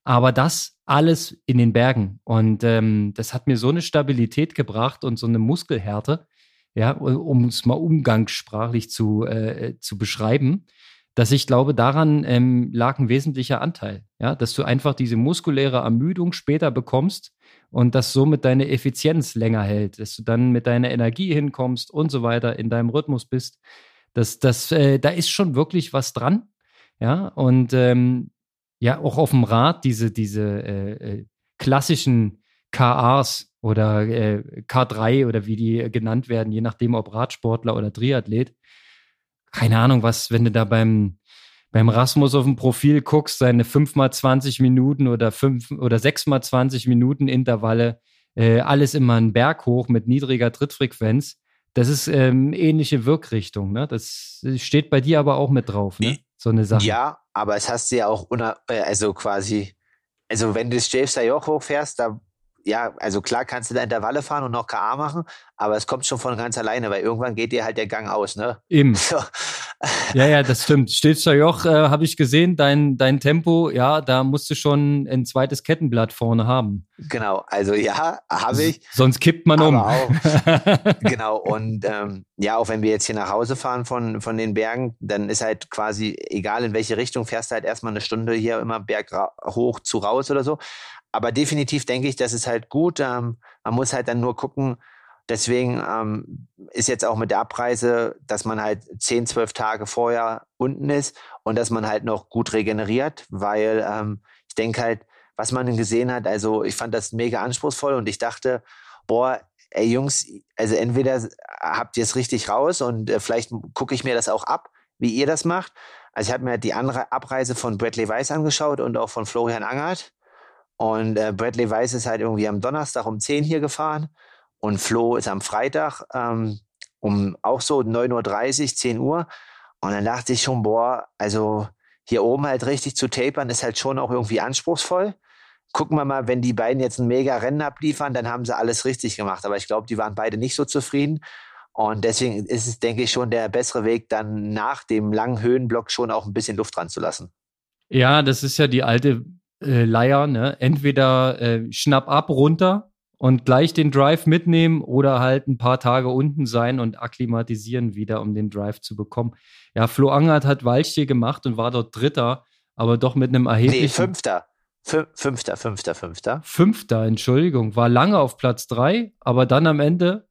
Aber das alles in den Bergen. Und ähm, das hat mir so eine Stabilität gebracht und so eine Muskelhärte, ja, um es mal umgangssprachlich zu, äh, zu beschreiben, dass ich glaube, daran ähm, lag ein wesentlicher Anteil, ja, dass du einfach diese muskuläre Ermüdung später bekommst und das somit deine Effizienz länger hält, dass du dann mit deiner Energie hinkommst und so weiter in deinem Rhythmus bist. Das, das, äh, da ist schon wirklich was dran, ja, und ähm, ja, auch auf dem Rad diese, diese äh, äh klassischen KAs oder äh, K3 oder wie die genannt werden, je nachdem ob Radsportler oder Triathlet, keine Ahnung, was, wenn du da beim, beim Rasmus auf dem Profil guckst, seine 5 mal 20 Minuten oder 5 oder 6 mal 20 Minuten Intervalle, äh, alles immer einen Berg hoch mit niedriger Trittfrequenz. Das ist ähm, ähnliche Wirkrichtung, ne? Das steht bei dir aber auch mit drauf, ne? So eine Sache. Ja, aber es hast du ja auch, äh, also quasi, also wenn du das Joch hochfährst, da ja, also klar kannst du da Intervalle fahren und noch KA machen, aber es kommt schon von ganz alleine, weil irgendwann geht dir halt der Gang aus, ne? Eben. So. Ja, ja, das stimmt. Stilster Joch, äh, habe ich gesehen, dein, dein Tempo, ja, da musst du schon ein zweites Kettenblatt vorne haben. Genau, also ja, habe ich. Sonst kippt man um. Auch, genau, und ähm, ja, auch wenn wir jetzt hier nach Hause fahren von, von den Bergen, dann ist halt quasi, egal in welche Richtung, fährst du halt erstmal eine Stunde hier immer Berg hoch zu raus oder so aber definitiv denke ich, das ist halt gut. Ähm, man muss halt dann nur gucken. Deswegen ähm, ist jetzt auch mit der Abreise, dass man halt 10, 12 Tage vorher unten ist und dass man halt noch gut regeneriert, weil ähm, ich denke halt, was man gesehen hat, also ich fand das mega anspruchsvoll und ich dachte, boah, ey Jungs, also entweder habt ihr es richtig raus und äh, vielleicht gucke ich mir das auch ab, wie ihr das macht. Also ich habe mir die andere Abreise von Bradley Weiss angeschaut und auch von Florian Angert. Und äh, Bradley Weiss ist halt irgendwie am Donnerstag um 10 hier gefahren und Flo ist am Freitag ähm, um auch so 9.30 Uhr, 10 Uhr. Und dann dachte ich schon, boah, also hier oben halt richtig zu tapern ist halt schon auch irgendwie anspruchsvoll. Gucken wir mal, wenn die beiden jetzt ein mega Rennen abliefern, dann haben sie alles richtig gemacht. Aber ich glaube, die waren beide nicht so zufrieden. Und deswegen ist es, denke ich, schon der bessere Weg, dann nach dem langen Höhenblock schon auch ein bisschen Luft dran zu lassen. Ja, das ist ja die alte äh, Leier, ne? Entweder äh, schnapp ab runter und gleich den Drive mitnehmen oder halt ein paar Tage unten sein und akklimatisieren wieder, um den Drive zu bekommen. Ja, Flo Angert hat Walchtier gemacht und war dort Dritter, aber doch mit einem erheblichen. Nee, Fünfter. Fünfter, Fünfter, Fünfter. Fünfter, Entschuldigung. War lange auf Platz drei, aber dann am Ende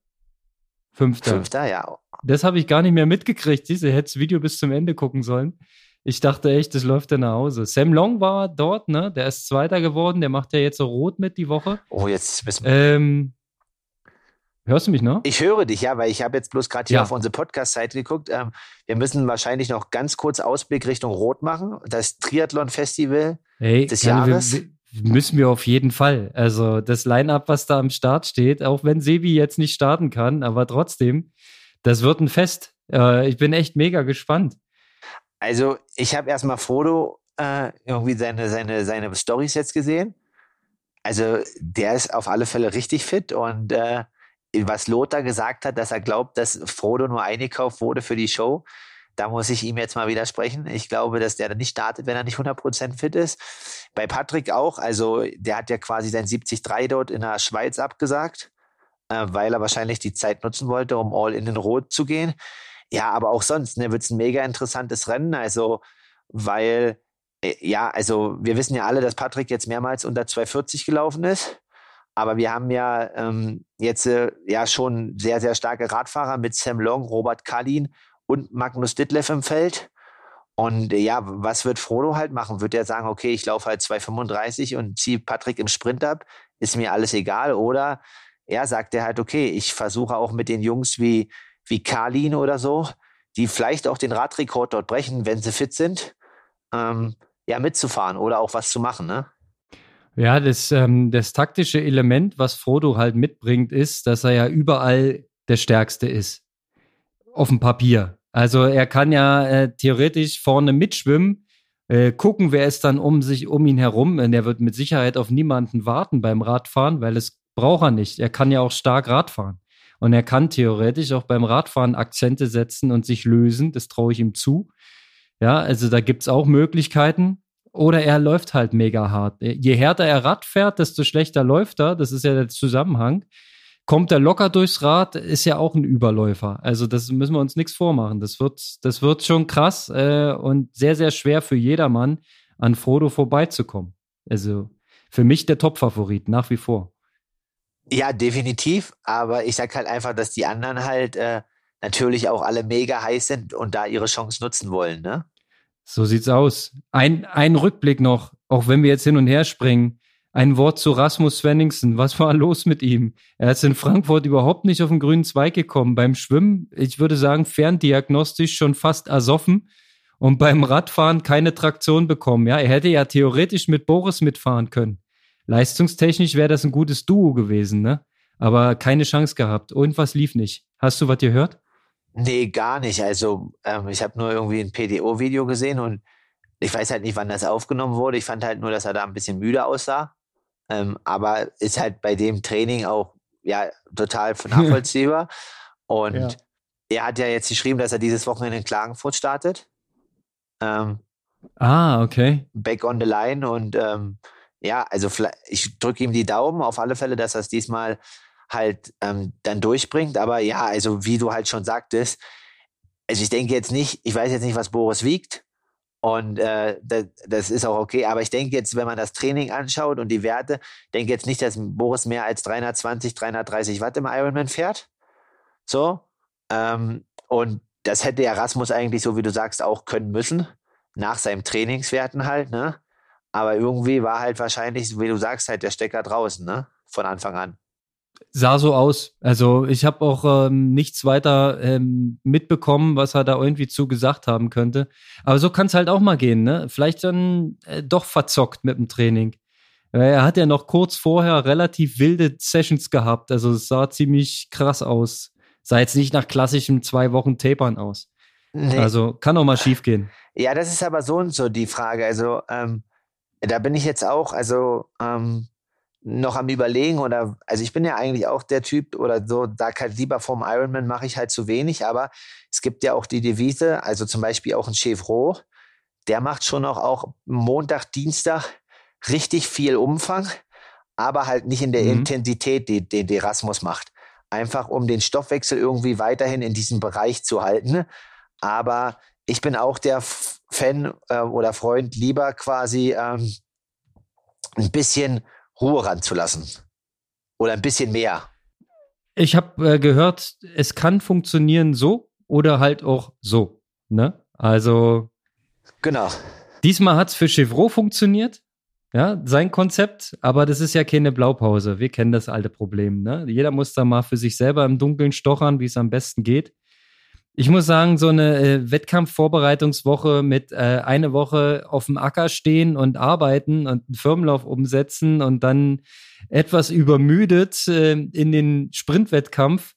Fünfter. Fünfter, ja. Das habe ich gar nicht mehr mitgekriegt. Diese hätte das Video bis zum Ende gucken sollen. Ich dachte echt, das läuft ja nach Hause. Sam Long war dort, ne? Der ist Zweiter geworden. Der macht ja jetzt so rot mit die Woche. Oh, jetzt wissen wir. Ähm, hörst du mich noch? Ich höre dich, ja, weil ich habe jetzt bloß gerade hier ja. auf unsere Podcast-Seite geguckt. Ähm, wir müssen wahrscheinlich noch ganz kurz Ausblick Richtung Rot machen. Das Triathlon-Festival des Jahres. Wir, müssen wir auf jeden Fall. Also das Line-Up, was da am Start steht, auch wenn Sebi jetzt nicht starten kann, aber trotzdem, das wird ein Fest. Äh, ich bin echt mega gespannt. Also ich habe erstmal Frodo äh, irgendwie seine, seine, seine Stories jetzt gesehen. Also der ist auf alle Fälle richtig fit und äh, was Lothar gesagt hat, dass er glaubt, dass Frodo nur eingekauft wurde für die Show, da muss ich ihm jetzt mal widersprechen. Ich glaube, dass der dann nicht startet, wenn er nicht 100% fit ist. Bei Patrick auch, also der hat ja quasi sein 70-3 dort in der Schweiz abgesagt, äh, weil er wahrscheinlich die Zeit nutzen wollte, um all in den Rot zu gehen. Ja, aber auch sonst ne, wird es ein mega interessantes Rennen. Also, weil, äh, ja, also wir wissen ja alle, dass Patrick jetzt mehrmals unter 240 gelaufen ist. Aber wir haben ja ähm, jetzt äh, ja schon sehr, sehr starke Radfahrer mit Sam Long, Robert Kalin und Magnus Ditlev im Feld. Und äh, ja, was wird Frodo halt machen? Wird er sagen, okay, ich laufe halt 235 und ziehe Patrick im Sprint ab? Ist mir alles egal? Oder er sagt er halt, okay, ich versuche auch mit den Jungs wie wie Kalin oder so, die vielleicht auch den Radrekord dort brechen, wenn sie fit sind, ähm, ja, mitzufahren oder auch was zu machen, ne? Ja, das, ähm, das taktische Element, was Frodo halt mitbringt, ist, dass er ja überall der Stärkste ist. Auf dem Papier. Also er kann ja äh, theoretisch vorne mitschwimmen, äh, gucken, wer ist dann um sich, um ihn herum. Und er wird mit Sicherheit auf niemanden warten beim Radfahren, weil es braucht er nicht. Er kann ja auch stark Radfahren. Und er kann theoretisch auch beim Radfahren Akzente setzen und sich lösen. Das traue ich ihm zu. Ja, also da gibt es auch Möglichkeiten. Oder er läuft halt mega hart. Je härter er Rad fährt, desto schlechter läuft er. Das ist ja der Zusammenhang. Kommt er locker durchs Rad, ist ja auch ein Überläufer. Also das müssen wir uns nichts vormachen. Das wird, das wird schon krass äh, und sehr, sehr schwer für jedermann, an Frodo vorbeizukommen. Also für mich der Top-Favorit, nach wie vor. Ja, definitiv. Aber ich sag halt einfach, dass die anderen halt äh, natürlich auch alle mega heiß sind und da ihre Chance nutzen wollen, ne? So sieht's aus. Ein, ein Rückblick noch, auch wenn wir jetzt hin und her springen. Ein Wort zu Rasmus Svenningsen. Was war los mit ihm? Er ist in Frankfurt überhaupt nicht auf den grünen Zweig gekommen. Beim Schwimmen, ich würde sagen, ferndiagnostisch schon fast ersoffen und beim Radfahren keine Traktion bekommen. Ja, er hätte ja theoretisch mit Boris mitfahren können. Leistungstechnisch wäre das ein gutes Duo gewesen, ne? Aber keine Chance gehabt. Irgendwas lief nicht. Hast du was gehört? Nee, gar nicht. Also ähm, ich habe nur irgendwie ein PDO-Video gesehen und ich weiß halt nicht, wann das aufgenommen wurde. Ich fand halt nur, dass er da ein bisschen müde aussah. Ähm, aber ist halt bei dem Training auch ja total nachvollziehbar. und ja. er hat ja jetzt geschrieben, dass er dieses Wochenende in Klagenfurt startet. Ähm, ah, okay. Back on the line und ähm, ja, also ich drücke ihm die Daumen auf alle Fälle, dass er es diesmal halt ähm, dann durchbringt. Aber ja, also wie du halt schon sagtest, also ich denke jetzt nicht, ich weiß jetzt nicht, was Boris wiegt. Und äh, das, das ist auch okay. Aber ich denke jetzt, wenn man das Training anschaut und die Werte, denke jetzt nicht, dass Boris mehr als 320, 330 Watt im Ironman fährt. So. Ähm, und das hätte Erasmus eigentlich, so wie du sagst, auch können müssen. Nach seinem Trainingswerten halt, ne? Aber irgendwie war halt wahrscheinlich, wie du sagst, halt der Stecker draußen, ne? Von Anfang an sah so aus. Also ich habe auch ähm, nichts weiter ähm, mitbekommen, was er da irgendwie zu gesagt haben könnte. Aber so kann es halt auch mal gehen, ne? Vielleicht dann äh, doch verzockt mit dem Training. Er hat ja noch kurz vorher relativ wilde Sessions gehabt. Also es sah ziemlich krass aus. Sah jetzt nicht nach klassischem zwei Wochen Tapern aus. Nee. Also kann auch mal schief gehen. Ja, das ist aber so und so die Frage. Also ähm, da bin ich jetzt auch, also ähm, noch am überlegen oder also ich bin ja eigentlich auch der Typ oder so, sag halt lieber vom Ironman mache ich halt zu wenig, aber es gibt ja auch die Devise, also zum Beispiel auch ein Chevrolet, der macht schon noch auch Montag, Dienstag richtig viel Umfang, aber halt nicht in der mhm. Intensität, die, den die Erasmus macht. Einfach um den Stoffwechsel irgendwie weiterhin in diesem Bereich zu halten. Aber ich bin auch der Fan äh, oder Freund lieber quasi ähm, ein bisschen Ruhe ranzulassen. Oder ein bisschen mehr. Ich habe äh, gehört, es kann funktionieren so oder halt auch so. Ne? Also. Genau. Diesmal hat es für Chevrolet funktioniert. Ja, sein Konzept, aber das ist ja keine Blaupause. Wir kennen das alte Problem. Ne? Jeder muss da mal für sich selber im Dunkeln stochern, wie es am besten geht. Ich muss sagen, so eine äh, Wettkampfvorbereitungswoche mit äh, eine Woche auf dem Acker stehen und arbeiten und einen Firmenlauf umsetzen und dann etwas übermüdet äh, in den Sprintwettkampf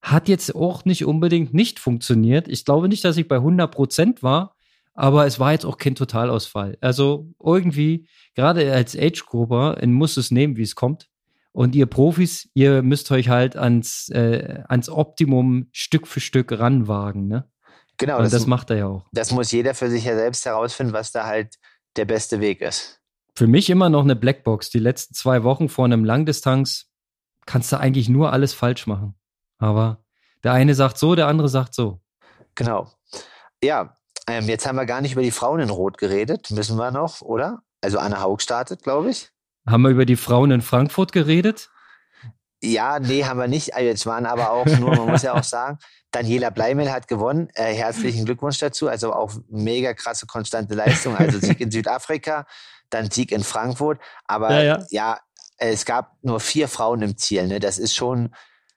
hat jetzt auch nicht unbedingt nicht funktioniert. Ich glaube nicht, dass ich bei 100 Prozent war, aber es war jetzt auch kein Totalausfall. Also irgendwie, gerade als Age-Grupper, muss es nehmen, wie es kommt. Und ihr Profis, ihr müsst euch halt ans, äh, ans Optimum Stück für Stück ranwagen, ne? Genau. Und das, das macht er ja auch. Das muss jeder für sich ja selbst herausfinden, was da halt der beste Weg ist. Für mich immer noch eine Blackbox. Die letzten zwei Wochen vor einem Langdistanz kannst du eigentlich nur alles falsch machen. Aber der eine sagt so, der andere sagt so. Genau. Ja, ähm, jetzt haben wir gar nicht über die Frauen in Rot geredet. Müssen wir noch, oder? Also Anne Haug startet, glaube ich. Haben wir über die Frauen in Frankfurt geredet? Ja, nee, haben wir nicht. Also jetzt waren aber auch nur, man muss ja auch sagen, Daniela Bleimel hat gewonnen. Äh, herzlichen Glückwunsch dazu. Also auch mega krasse, konstante Leistung. Also Sieg in Südafrika, dann Sieg in Frankfurt. Aber ja, ja. ja, es gab nur vier Frauen im Ziel. Ne? Das ist schon,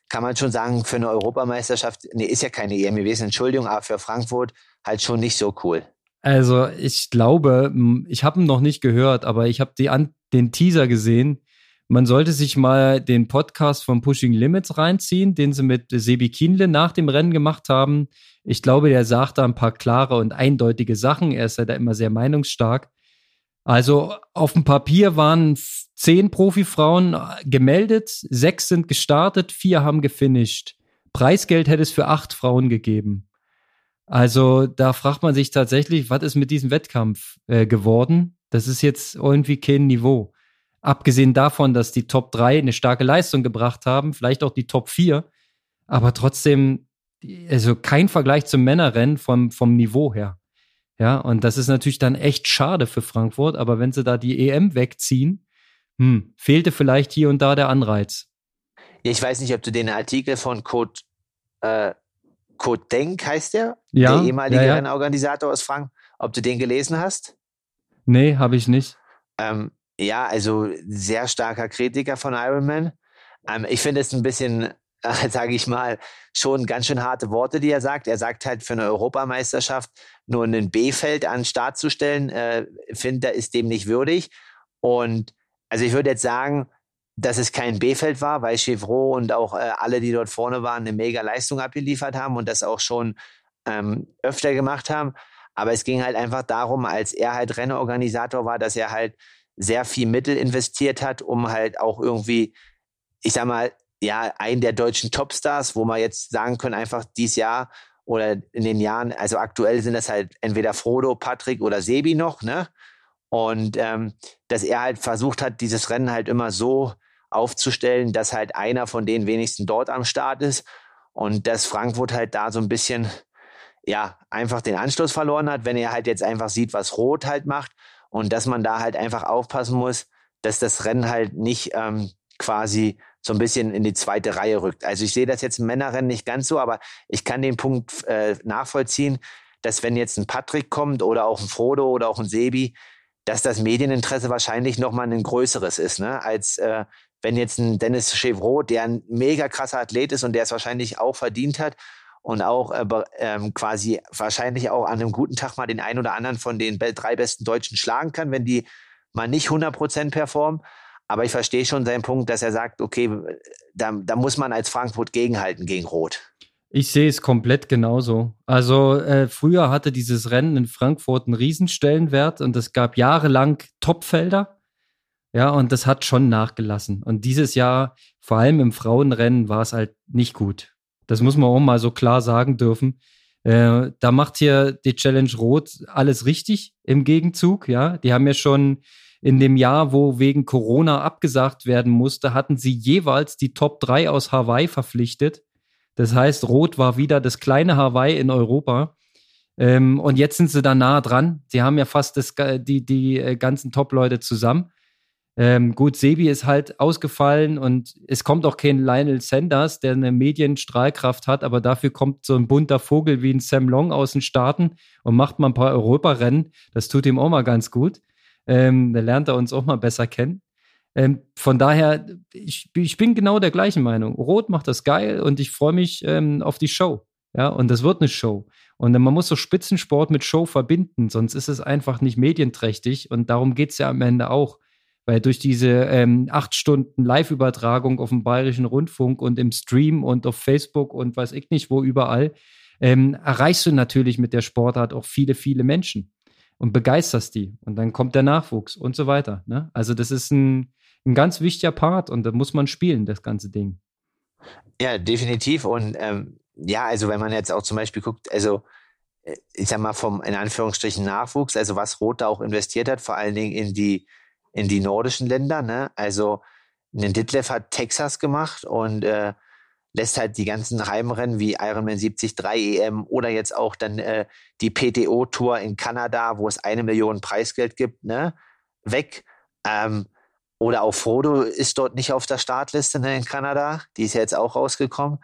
kann man schon sagen, für eine Europameisterschaft, nee, ist ja keine EM gewesen, Entschuldigung, aber für Frankfurt halt schon nicht so cool. Also ich glaube, ich habe ihn noch nicht gehört, aber ich habe den Teaser gesehen. Man sollte sich mal den Podcast von Pushing Limits reinziehen, den sie mit Sebi Kienle nach dem Rennen gemacht haben. Ich glaube, der sagt da ein paar klare und eindeutige Sachen. Er ist ja da immer sehr meinungsstark. Also auf dem Papier waren zehn Profifrauen gemeldet, sechs sind gestartet, vier haben gefinisht. Preisgeld hätte es für acht Frauen gegeben. Also da fragt man sich tatsächlich, was ist mit diesem Wettkampf äh, geworden? Das ist jetzt irgendwie kein Niveau. Abgesehen davon, dass die Top 3 eine starke Leistung gebracht haben, vielleicht auch die Top 4, aber trotzdem, also kein Vergleich zum Männerrennen vom, vom Niveau her. Ja, und das ist natürlich dann echt schade für Frankfurt, aber wenn sie da die EM wegziehen, hm, fehlte vielleicht hier und da der Anreiz. Ich weiß nicht, ob du den Artikel von Code äh, Kurt Denk heißt der, ja, der ehemalige ja, ja. Rennorganisator aus Frank. Ob du den gelesen hast? Nee, habe ich nicht. Ähm, ja, also sehr starker Kritiker von Ironman. Ähm, ich finde es ein bisschen äh, sage ich mal, schon ganz schön harte Worte, die er sagt. Er sagt halt, für eine Europameisterschaft nur ein B-Feld an den Start zu stellen, äh, findet er, ist dem nicht würdig. Und also ich würde jetzt sagen, dass es kein B-Feld war, weil Chevrolet und auch äh, alle, die dort vorne waren, eine mega Leistung abgeliefert haben und das auch schon ähm, öfter gemacht haben. Aber es ging halt einfach darum, als er halt Rennorganisator war, dass er halt sehr viel Mittel investiert hat, um halt auch irgendwie, ich sag mal, ja, einen der deutschen Topstars, wo man jetzt sagen können, einfach dieses Jahr oder in den Jahren, also aktuell sind das halt entweder Frodo, Patrick oder Sebi noch, ne? Und ähm, dass er halt versucht hat, dieses Rennen halt immer so aufzustellen, dass halt einer von denen wenigstens dort am Start ist und dass Frankfurt halt da so ein bisschen ja einfach den Anschluss verloren hat, wenn er halt jetzt einfach sieht, was Rot halt macht und dass man da halt einfach aufpassen muss, dass das Rennen halt nicht ähm, quasi so ein bisschen in die zweite Reihe rückt. Also ich sehe das jetzt im Männerrennen nicht ganz so, aber ich kann den Punkt äh, nachvollziehen, dass wenn jetzt ein Patrick kommt oder auch ein Frodo oder auch ein Sebi, dass das Medieninteresse wahrscheinlich nochmal ein größeres ist, ne? als äh, wenn jetzt ein Dennis Chevrolet, der ein mega krasser Athlet ist und der es wahrscheinlich auch verdient hat und auch äh, ähm, quasi wahrscheinlich auch an einem guten Tag mal den einen oder anderen von den drei besten Deutschen schlagen kann, wenn die mal nicht 100 Prozent performen. Aber ich verstehe schon seinen Punkt, dass er sagt, okay, da, da muss man als Frankfurt gegenhalten gegen Rot. Ich sehe es komplett genauso. Also äh, früher hatte dieses Rennen in Frankfurt einen Riesenstellenwert und es gab jahrelang Topfelder. Ja, und das hat schon nachgelassen. Und dieses Jahr, vor allem im Frauenrennen, war es halt nicht gut. Das muss man auch mal so klar sagen dürfen. Äh, da macht hier die Challenge Rot alles richtig im Gegenzug. Ja, die haben ja schon in dem Jahr, wo wegen Corona abgesagt werden musste, hatten sie jeweils die Top 3 aus Hawaii verpflichtet. Das heißt, Rot war wieder das kleine Hawaii in Europa. Ähm, und jetzt sind sie da nah dran. Sie haben ja fast das, die, die äh, ganzen Top-Leute zusammen. Ähm, gut, Sebi ist halt ausgefallen und es kommt auch kein Lionel Sanders, der eine Medienstrahlkraft hat, aber dafür kommt so ein bunter Vogel wie ein Sam Long aus den Staaten und macht mal ein paar Europarennen. Das tut ihm auch mal ganz gut. Ähm, da lernt er uns auch mal besser kennen. Ähm, von daher, ich, ich, bin genau der gleichen Meinung. Rot macht das geil und ich freue mich ähm, auf die Show. Ja, und das wird eine Show. Und man muss so Spitzensport mit Show verbinden, sonst ist es einfach nicht medienträchtig. Und darum geht es ja am Ende auch. Weil durch diese ähm, acht Stunden Live-Übertragung auf dem Bayerischen Rundfunk und im Stream und auf Facebook und weiß ich nicht wo überall, ähm, erreichst du natürlich mit der Sportart auch viele, viele Menschen und begeisterst die. Und dann kommt der Nachwuchs und so weiter. Ne? Also das ist ein, ein ganz wichtiger Part und da muss man spielen, das ganze Ding. Ja, definitiv. Und ähm, ja, also wenn man jetzt auch zum Beispiel guckt, also äh, ich sag mal vom in Anführungsstrichen Nachwuchs, also was Rot da auch investiert hat, vor allen Dingen in die in die nordischen Länder. Ne? Also ein Ditlev hat Texas gemacht und äh, lässt halt die ganzen Heimrennen wie Ironman 73 EM oder jetzt auch dann äh, die PTO Tour in Kanada, wo es eine Million Preisgeld gibt, ne, weg. Ähm, oder auch Frodo ist dort nicht auf der Startliste ne, in Kanada. Die ist ja jetzt auch rausgekommen.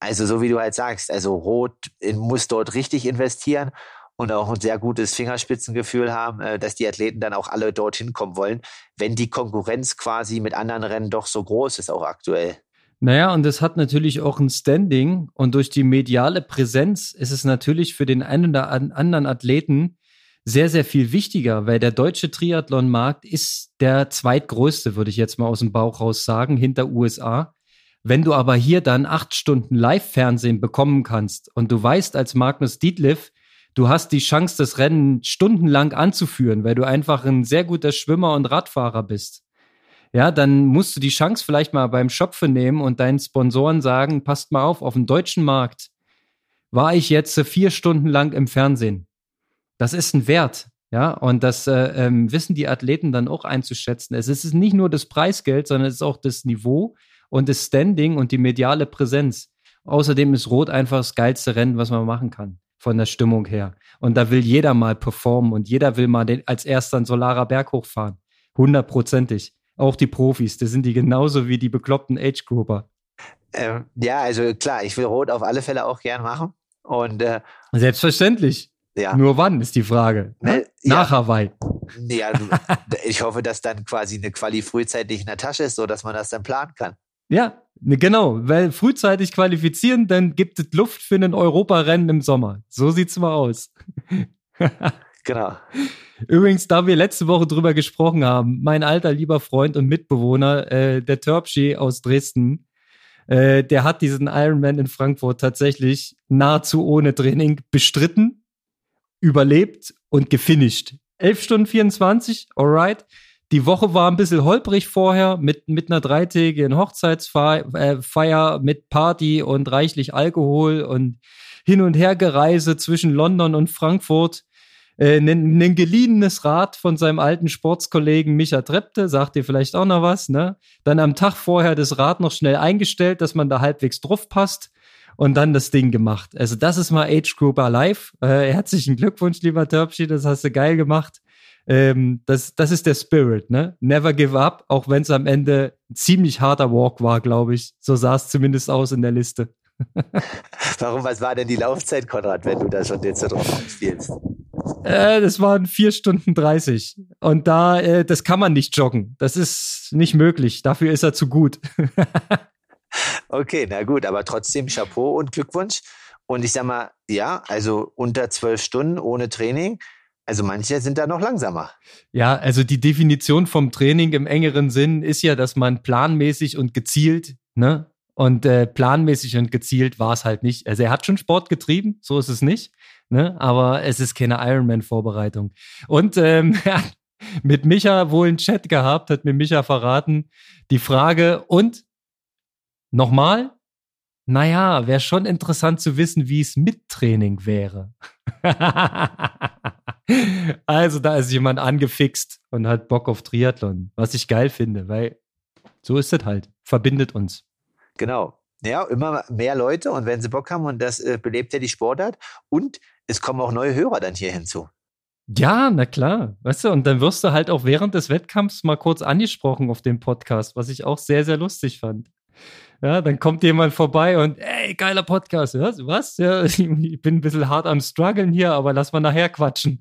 Also so wie du halt sagst, also Rot muss dort richtig investieren und auch ein sehr gutes Fingerspitzengefühl haben, äh, dass die Athleten dann auch alle dorthin kommen wollen, wenn die Konkurrenz quasi mit anderen Rennen doch so groß ist, auch aktuell. Naja, und es hat natürlich auch ein Standing und durch die mediale Präsenz ist es natürlich für den einen oder anderen Athleten sehr, sehr viel wichtiger, weil der deutsche Triathlon-Markt ist der zweitgrößte, würde ich jetzt mal aus dem Bauch raus sagen, hinter USA. Wenn du aber hier dann acht Stunden Live-Fernsehen bekommen kannst und du weißt als Magnus Dietliff, du hast die Chance, das Rennen stundenlang anzuführen, weil du einfach ein sehr guter Schwimmer und Radfahrer bist. Ja, dann musst du die Chance vielleicht mal beim Schopfe nehmen und deinen Sponsoren sagen, passt mal auf, auf dem deutschen Markt war ich jetzt vier Stunden lang im Fernsehen. Das ist ein Wert. Ja, und das äh, ähm, wissen die Athleten dann auch einzuschätzen. Es ist nicht nur das Preisgeld, sondern es ist auch das Niveau und das Standing und die mediale Präsenz. Außerdem ist Rot einfach das geilste Rennen, was man machen kann von der Stimmung her. Und da will jeder mal performen und jeder will mal den, als erster einen Solarer Berg hochfahren. Hundertprozentig. Auch die Profis, das sind die genauso wie die bekloppten Age-Grouper. Ähm, ja, also klar, ich will Rot auf alle Fälle auch gern machen. Und äh, Selbstverständlich. Ja. Nur wann ist die Frage? Ne? Nach ja. Hawaii. Ja, ich hoffe, dass dann quasi eine Quali frühzeitig in der Tasche ist, so dass man das dann planen kann. Ja, Ne, genau, weil frühzeitig qualifizieren, dann gibt es Luft für ein Europarennen im Sommer. So sieht's mal aus. genau. Übrigens, da wir letzte Woche drüber gesprochen haben, mein alter lieber Freund und Mitbewohner, äh, der Törpschi aus Dresden, äh, der hat diesen Ironman in Frankfurt tatsächlich nahezu ohne Training bestritten, überlebt und gefinisht. 11 Stunden 24, alright. Die Woche war ein bisschen holprig vorher mit, mit einer dreitägigen Hochzeitsfeier, äh, mit Party und reichlich Alkohol und hin und her gereise zwischen London und Frankfurt äh, ein geliehenes Rad von seinem alten Sportskollegen Micha Trepte, sagt dir vielleicht auch noch was, ne? Dann am Tag vorher das Rad noch schnell eingestellt, dass man da halbwegs drauf passt und dann das Ding gemacht. Also das ist mal Age Group Alive. Äh, herzlichen Glückwunsch, lieber Törpschi, das hast du geil gemacht. Ähm, das, das ist der Spirit, ne? Never give up, auch wenn es am Ende ein ziemlich harter Walk war, glaube ich. So sah es zumindest aus in der Liste. Warum, was war denn die Laufzeit, Konrad, wenn du da schon jetzt so drauf spielst? Äh, das waren vier Stunden 30. Und da, äh, das kann man nicht joggen. Das ist nicht möglich. Dafür ist er zu gut. okay, na gut, aber trotzdem Chapeau und Glückwunsch. Und ich sag mal, ja, also unter zwölf Stunden ohne Training. Also manche sind da noch langsamer. Ja, also die Definition vom Training im engeren Sinn ist ja, dass man planmäßig und gezielt, ne? Und äh, planmäßig und gezielt war es halt nicht. Also er hat schon Sport getrieben, so ist es nicht ne? aber es ist keine Ironman-Vorbereitung. Und ähm, ja, mit Micha wohl einen Chat gehabt, hat mir Micha verraten, die Frage, und nochmal? Naja, wäre schon interessant zu wissen, wie es mit Training wäre. also da ist jemand angefixt und hat Bock auf Triathlon, was ich geil finde, weil so ist es halt, verbindet uns. Genau. Ja, immer mehr Leute und wenn sie Bock haben und das äh, belebt ja die Sportart und es kommen auch neue Hörer dann hier hinzu. Ja, na klar. Weißt du, und dann wirst du halt auch während des Wettkampfs mal kurz angesprochen auf dem Podcast, was ich auch sehr, sehr lustig fand. Ja, dann kommt jemand vorbei und, ey, geiler Podcast. Was? was? Ja, ich bin ein bisschen hart am struggeln hier, aber lass mal nachher quatschen.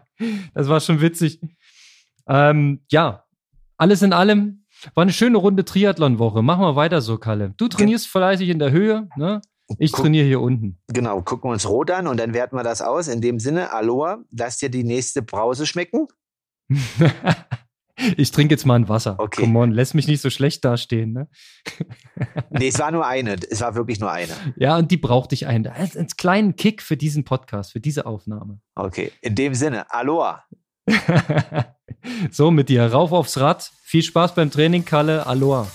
das war schon witzig. Ähm, ja, alles in allem war eine schöne Runde Triathlon-Woche. Machen wir weiter so, Kalle. Du trainierst fleißig in der Höhe, ne? Ich trainiere hier unten. Genau, gucken wir uns rot an und dann werten wir das aus. In dem Sinne, Aloha, lass dir die nächste Brause schmecken. ich trinke jetzt mal ein Wasser. Okay. Come on, lass mich nicht so schlecht dastehen. Ne? nee, es war nur eine. Es war wirklich nur eine. Ja, und die brauchte ich einen. Als, als kleinen Kick für diesen Podcast, für diese Aufnahme. Okay, in dem Sinne, Aloha. so, mit dir rauf aufs Rad. Viel Spaß beim Training, Kalle. Aloha.